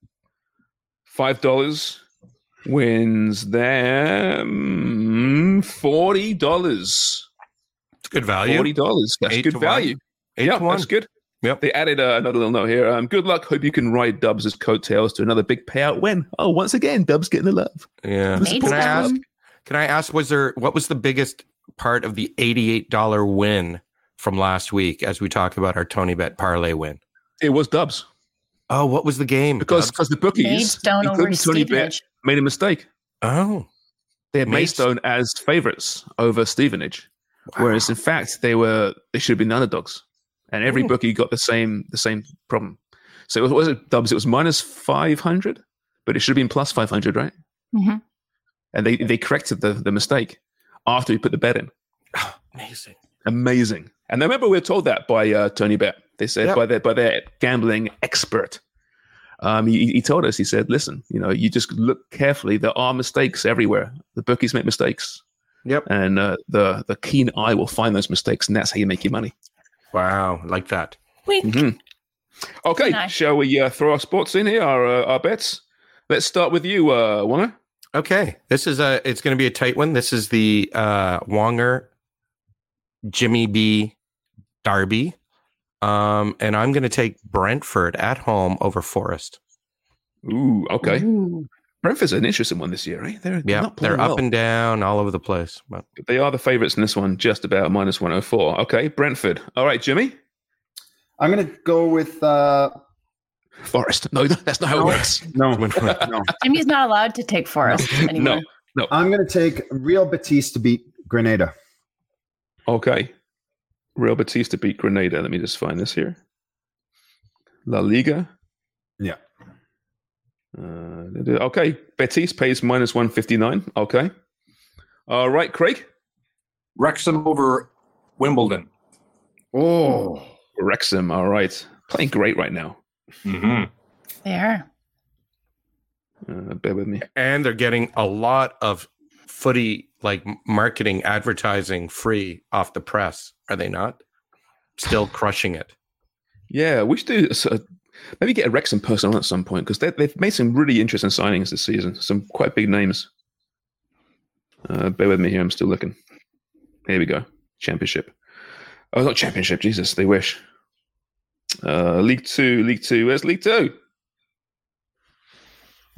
Five dollars wins them forty dollars. It's good value. Forty dollars. That's Eight good value. Eight yeah, that's good. Yep. They added uh, another little note here. Um, good luck. Hope you can ride Dubs' coattails to another big payout win. Oh, once again, Dubs getting the love. Yeah. Can I ask? Can I ask? Was there what was the biggest part of the eighty-eight dollar win from last week? As we talk about our TonyBet parlay win. It was Dubs. Oh, what was the game? Because Dubs? because the bookies, Maidstone over including TonyBet, made a mistake. oh, They had Maidst- Maidstone as favorites over Stevenage, whereas in fact they were they should have been the underdogs, and every Ooh. bookie got the same the same problem. So it was, was it Dubs? It was minus five hundred, but it should have been plus five hundred, right? Mhm. And they they corrected the the mistake after we put the bet in. amazing. Amazing. And I remember we were told that by uh, TonyBet. They said Yep. by their by their gambling expert. Um, he, he told us. He said, "Listen, you know, you just look carefully. There are mistakes everywhere. The bookies make mistakes, Yep. and uh, the the keen eye will find those mistakes, and that's how you make your money." Wow, like that. Mhm. Okay, Nice. shall we uh, throw our sports in here? Our uh, our bets. Let's start with you, uh, Wonger. Okay, this is a. It's going to be a tight one. This is the uh, Wonger Jimmy B Derby, um, and I'm going to take Brentford at home over Forest. Ooh, okay. Ooh. Brentford's an interesting one this year, right? They're, they're Yeah, not they're up well. and down all over the place. But They are the favourites in this one, just about minus 104. Okay, Brentford. All right, Jimmy. I'm going to go with uh, Forest. No, that's not how it works. no, no. Jimmy's not allowed to take Forest anymore. No, no. I'm going to take Real Betis to beat Granada. Okay. Real Betis to beat Granada. Let me just find this here. La Liga. Yeah. Uh, okay. Betis pays minus 159. Okay. All right, Craig. Wrexham over Wimbledon. Oh, Wrexham. All right. Playing great right now. Mm-hmm. They are. Uh, bear with me. and they're getting a lot of footy like marketing advertising free off the press. Are they not? Still crushing it. Yeah, we should do a sort of- maybe get a Wrexham person on at some point because they've made some really interesting signings this season. Some quite big names. Uh, bear with me here. I'm still looking. Here we go. Championship. Oh, not championship. Jesus, they wish. Uh, League Two. League Two. Where's League Two?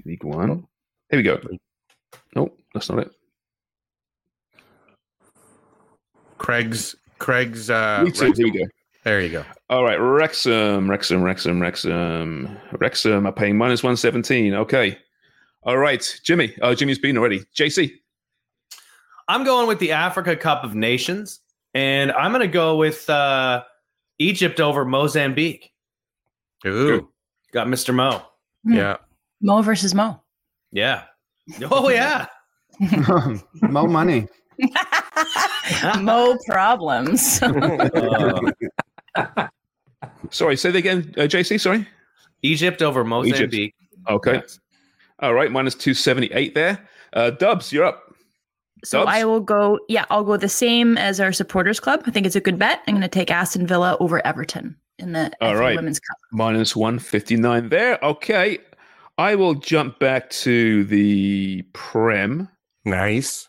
League One. Here we go. Nope, that's not it. Craig's Craig's uh League Two. Here we go. There you go. All right, Wrexham, Wrexham, Wrexham, Wrexham, Wrexham are paying minus one seventeen. Okay. All right, Jimmy. Oh, Jimmy's been already. JC. I'm going with the Africa Cup of Nations, and I'm going to go with uh, Egypt over Mozambique. Ooh, got Mr. Mo. Yeah, Mo versus Mo. Yeah. Oh yeah. Mo money. Mo problems. Sorry, say that again, uh, JC. Sorry. Egypt over Mozambique. Okay. All right, minus two seventy eight there. Uh, Dubs, you're up. So Dubs? I will go. Yeah, I'll go the same as our supporters club. I think it's a good bet. I'm going to take Aston Villa over Everton in the All FA right. Women's Cup. Minus 159 there. Okay. I will jump back to the Prem. Nice.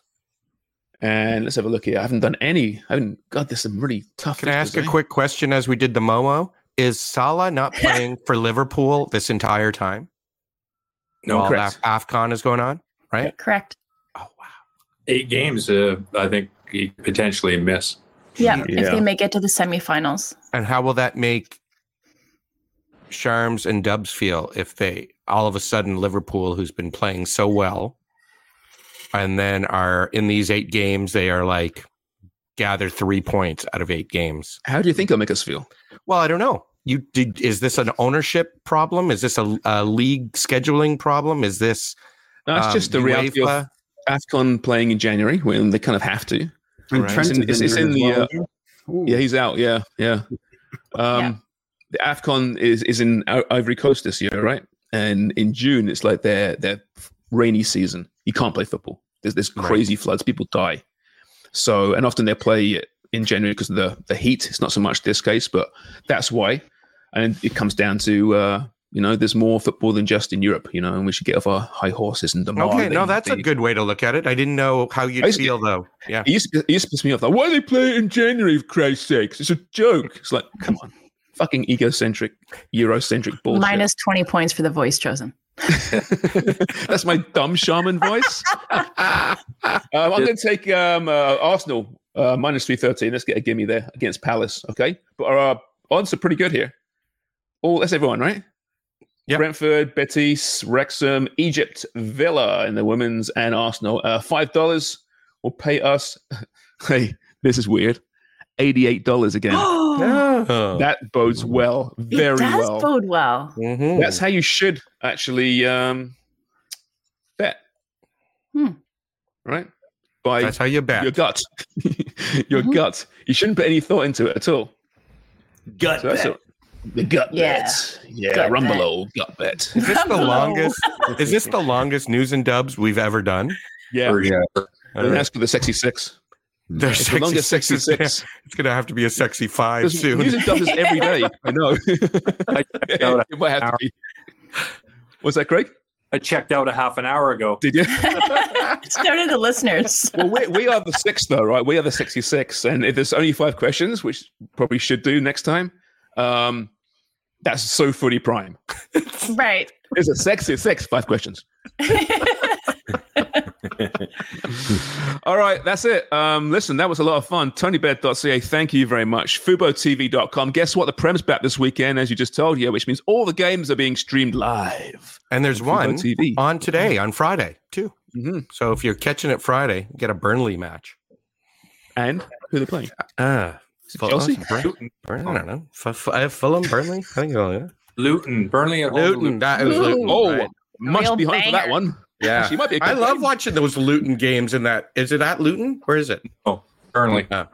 And let's have a look here. I haven't done any. I haven't. God, this. some really tough. Can I ask fixtures, a eh? quick question as we did the Momo? Is Salah not playing for Liverpool this entire time? No, While correct. Af- AFCON is going on, right? Correct. Eight games, uh, I think he potentially miss. Yeah, if they make it to the semifinals. And how will that make Sharms and Dubs feel if they all of a sudden Liverpool, who's been playing so well, and then are in these eight games, they are like gather three points out of eight games. How do you think it'll make us feel? Well, I don't know. You did. Is this an ownership problem? Is this a, a league scheduling problem? Is this? No, it's um, just the reality UEFA? of AFCON playing in January when they kind of have to. And Right. Trent It's in, is it's, it's in the. as Uh, yeah, he's out. Yeah, yeah. Um, The AFCON is is in Ivory Coast this year, right? And in June, it's like their their rainy season. You can't play football. There's there's crazy floods. People die. So and often they play in January because of the the heat. It's not so much this case, but that's why. And it comes down to uh, you know there's more football than just in Europe. You know, and we should get off our high horses and demand. Okay, no, the- that's a good way to look at it. I didn't know how you'd used feel though. Yeah. It used, to, it used to piss me off. Like, why do they play it in January, for Christ's sakes? It's a joke. It's like, come on. Fucking egocentric, Eurocentric bullshit. Minus 20 points for the voice chosen. That's my dumb shaman voice. um, I'm going to take um, uh, Arsenal uh, minus 313. Let's get a gimme there against Palace, okay? But our uh, odds are pretty good here. Oh, that's everyone, right? Yeah. Brentford, Betis, Wrexham, Egypt, Villa in the women's and Arsenal. Uh, $5 will pay us. Hey, this is weird. $88 again. Oh. That bodes well, very it does well. bode well. Mm-hmm. That's how you should actually um, bet. Hmm. Right? By That's how you bet. your gut. your Mm-hmm. gut. You shouldn't put any thought into it at all. Gut So bet. A- the gut Yeah. bet. Yeah, Gut Rumbelow gut bet. Is this the longest? Is this the longest news and dubs we've ever done? Yeah. Or, yeah. And that's for the sexy six. There's It's the longest sexy six. It's gonna have to be a sexy five Because soon. Music does this every day. I know. I checked out it might have to be. What's that, Craig? I checked out a half an hour ago. Did you? so did the listeners. well, we, we are the six, though, right? We are the 66. And if there's only five questions, which probably should do next time, um, that's so footy prime. right. It's a sexy six, five questions. All right, that's it. Um, listen, that was a lot of fun. TonyBet.ca, thank you very much. FuboTV.com. Guess what? The Prem's back this weekend, as you just told you, which means all the games are being streamed live. And there's Fubo one TV. on today, on Friday, too. Mhm. So if you're catching it Friday, get a Burnley match. And who are they playing? Ah, Ful- Chelsea? Burn- Burn- I don't know. F- F- uh, Fulham, Burnley. I think. Oh, yeah. Luton, Burnley at home. to Luton. That was Ooh. Luton. Oh, right. must Real be home for that one. yeah. Actually, it might be a I good love game. watching those Luton games. In that, is it at Luton? Where is it? Oh, Burnley. Oh.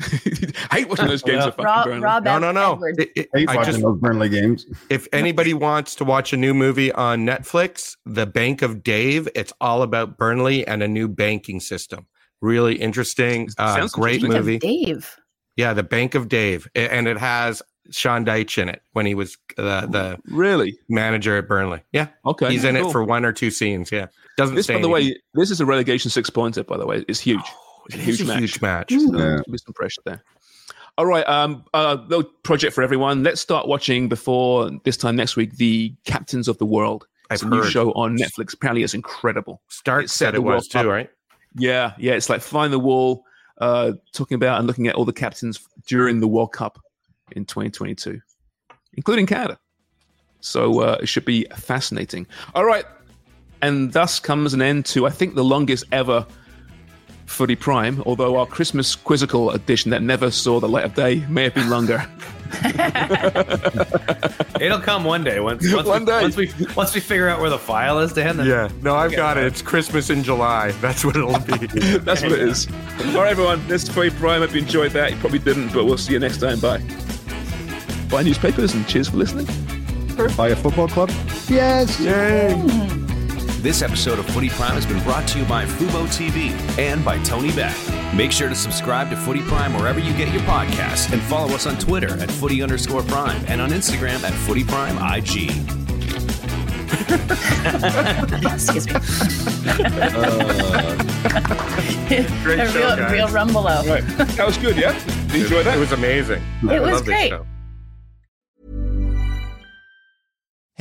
I hate watching those games. at fucking Rob, Burnley. Rob No, no, no. Edwards. It- it- Hate I just those Burnley games. if anybody wants to watch a new movie on Netflix, The Bank of Dave, it's all about Burnley and a new banking system. Really interesting. Uh, great interesting. movie. Dave. Yeah, The Bank of Dave, and it has Sean Deitch in it when he was the the Really? manager at Burnley. Yeah, Okay. he's in cool. it for one or two scenes. Yeah, doesn't This, say by the anything. way, this is a relegation six pointer. By the way, it's huge. It's a It is huge a match. huge match. Yeah. There's some pressure there. All right, um, uh, little project for everyone. Let's start watching before this time next week. The Captains of the World. I've It's a new heard. show on Netflix. Apparently, it's incredible. Start It's set said the it was World Cup. too, right? Yeah, yeah. It's like find the wall, uh, talking about and looking at all the captains during the World Cup in 2022, including Canada. So uh, it should be fascinating. All right. And thus comes an end to, I think, the longest ever Footy Prime, although our Christmas quizzical edition that never saw the light of day may have been longer. It'll come one day. Once, once One we, day. Once we once we figure out where the file is, Dan. Then Yeah, no, I've got it. It's Christmas in July. That's what it'll be. That's what it is. All right, everyone. This is Footy Prime. Hope you enjoyed that. You probably didn't, but we'll see you next time. Bye. Buy newspapers and cheers for listening. Buy a football club? Yes. This episode of Footy Prime has been brought to you by Fubo TV and by TonyBet. Make sure to subscribe to Footy Prime wherever you get your podcasts and follow us on Twitter at footy underscore prime and on Instagram at footy prime IG. Excuse me. Great a show, real, guys. real rumble. Right. That was good, yeah? Did you enjoy that? It was amazing. I It was love this great. show.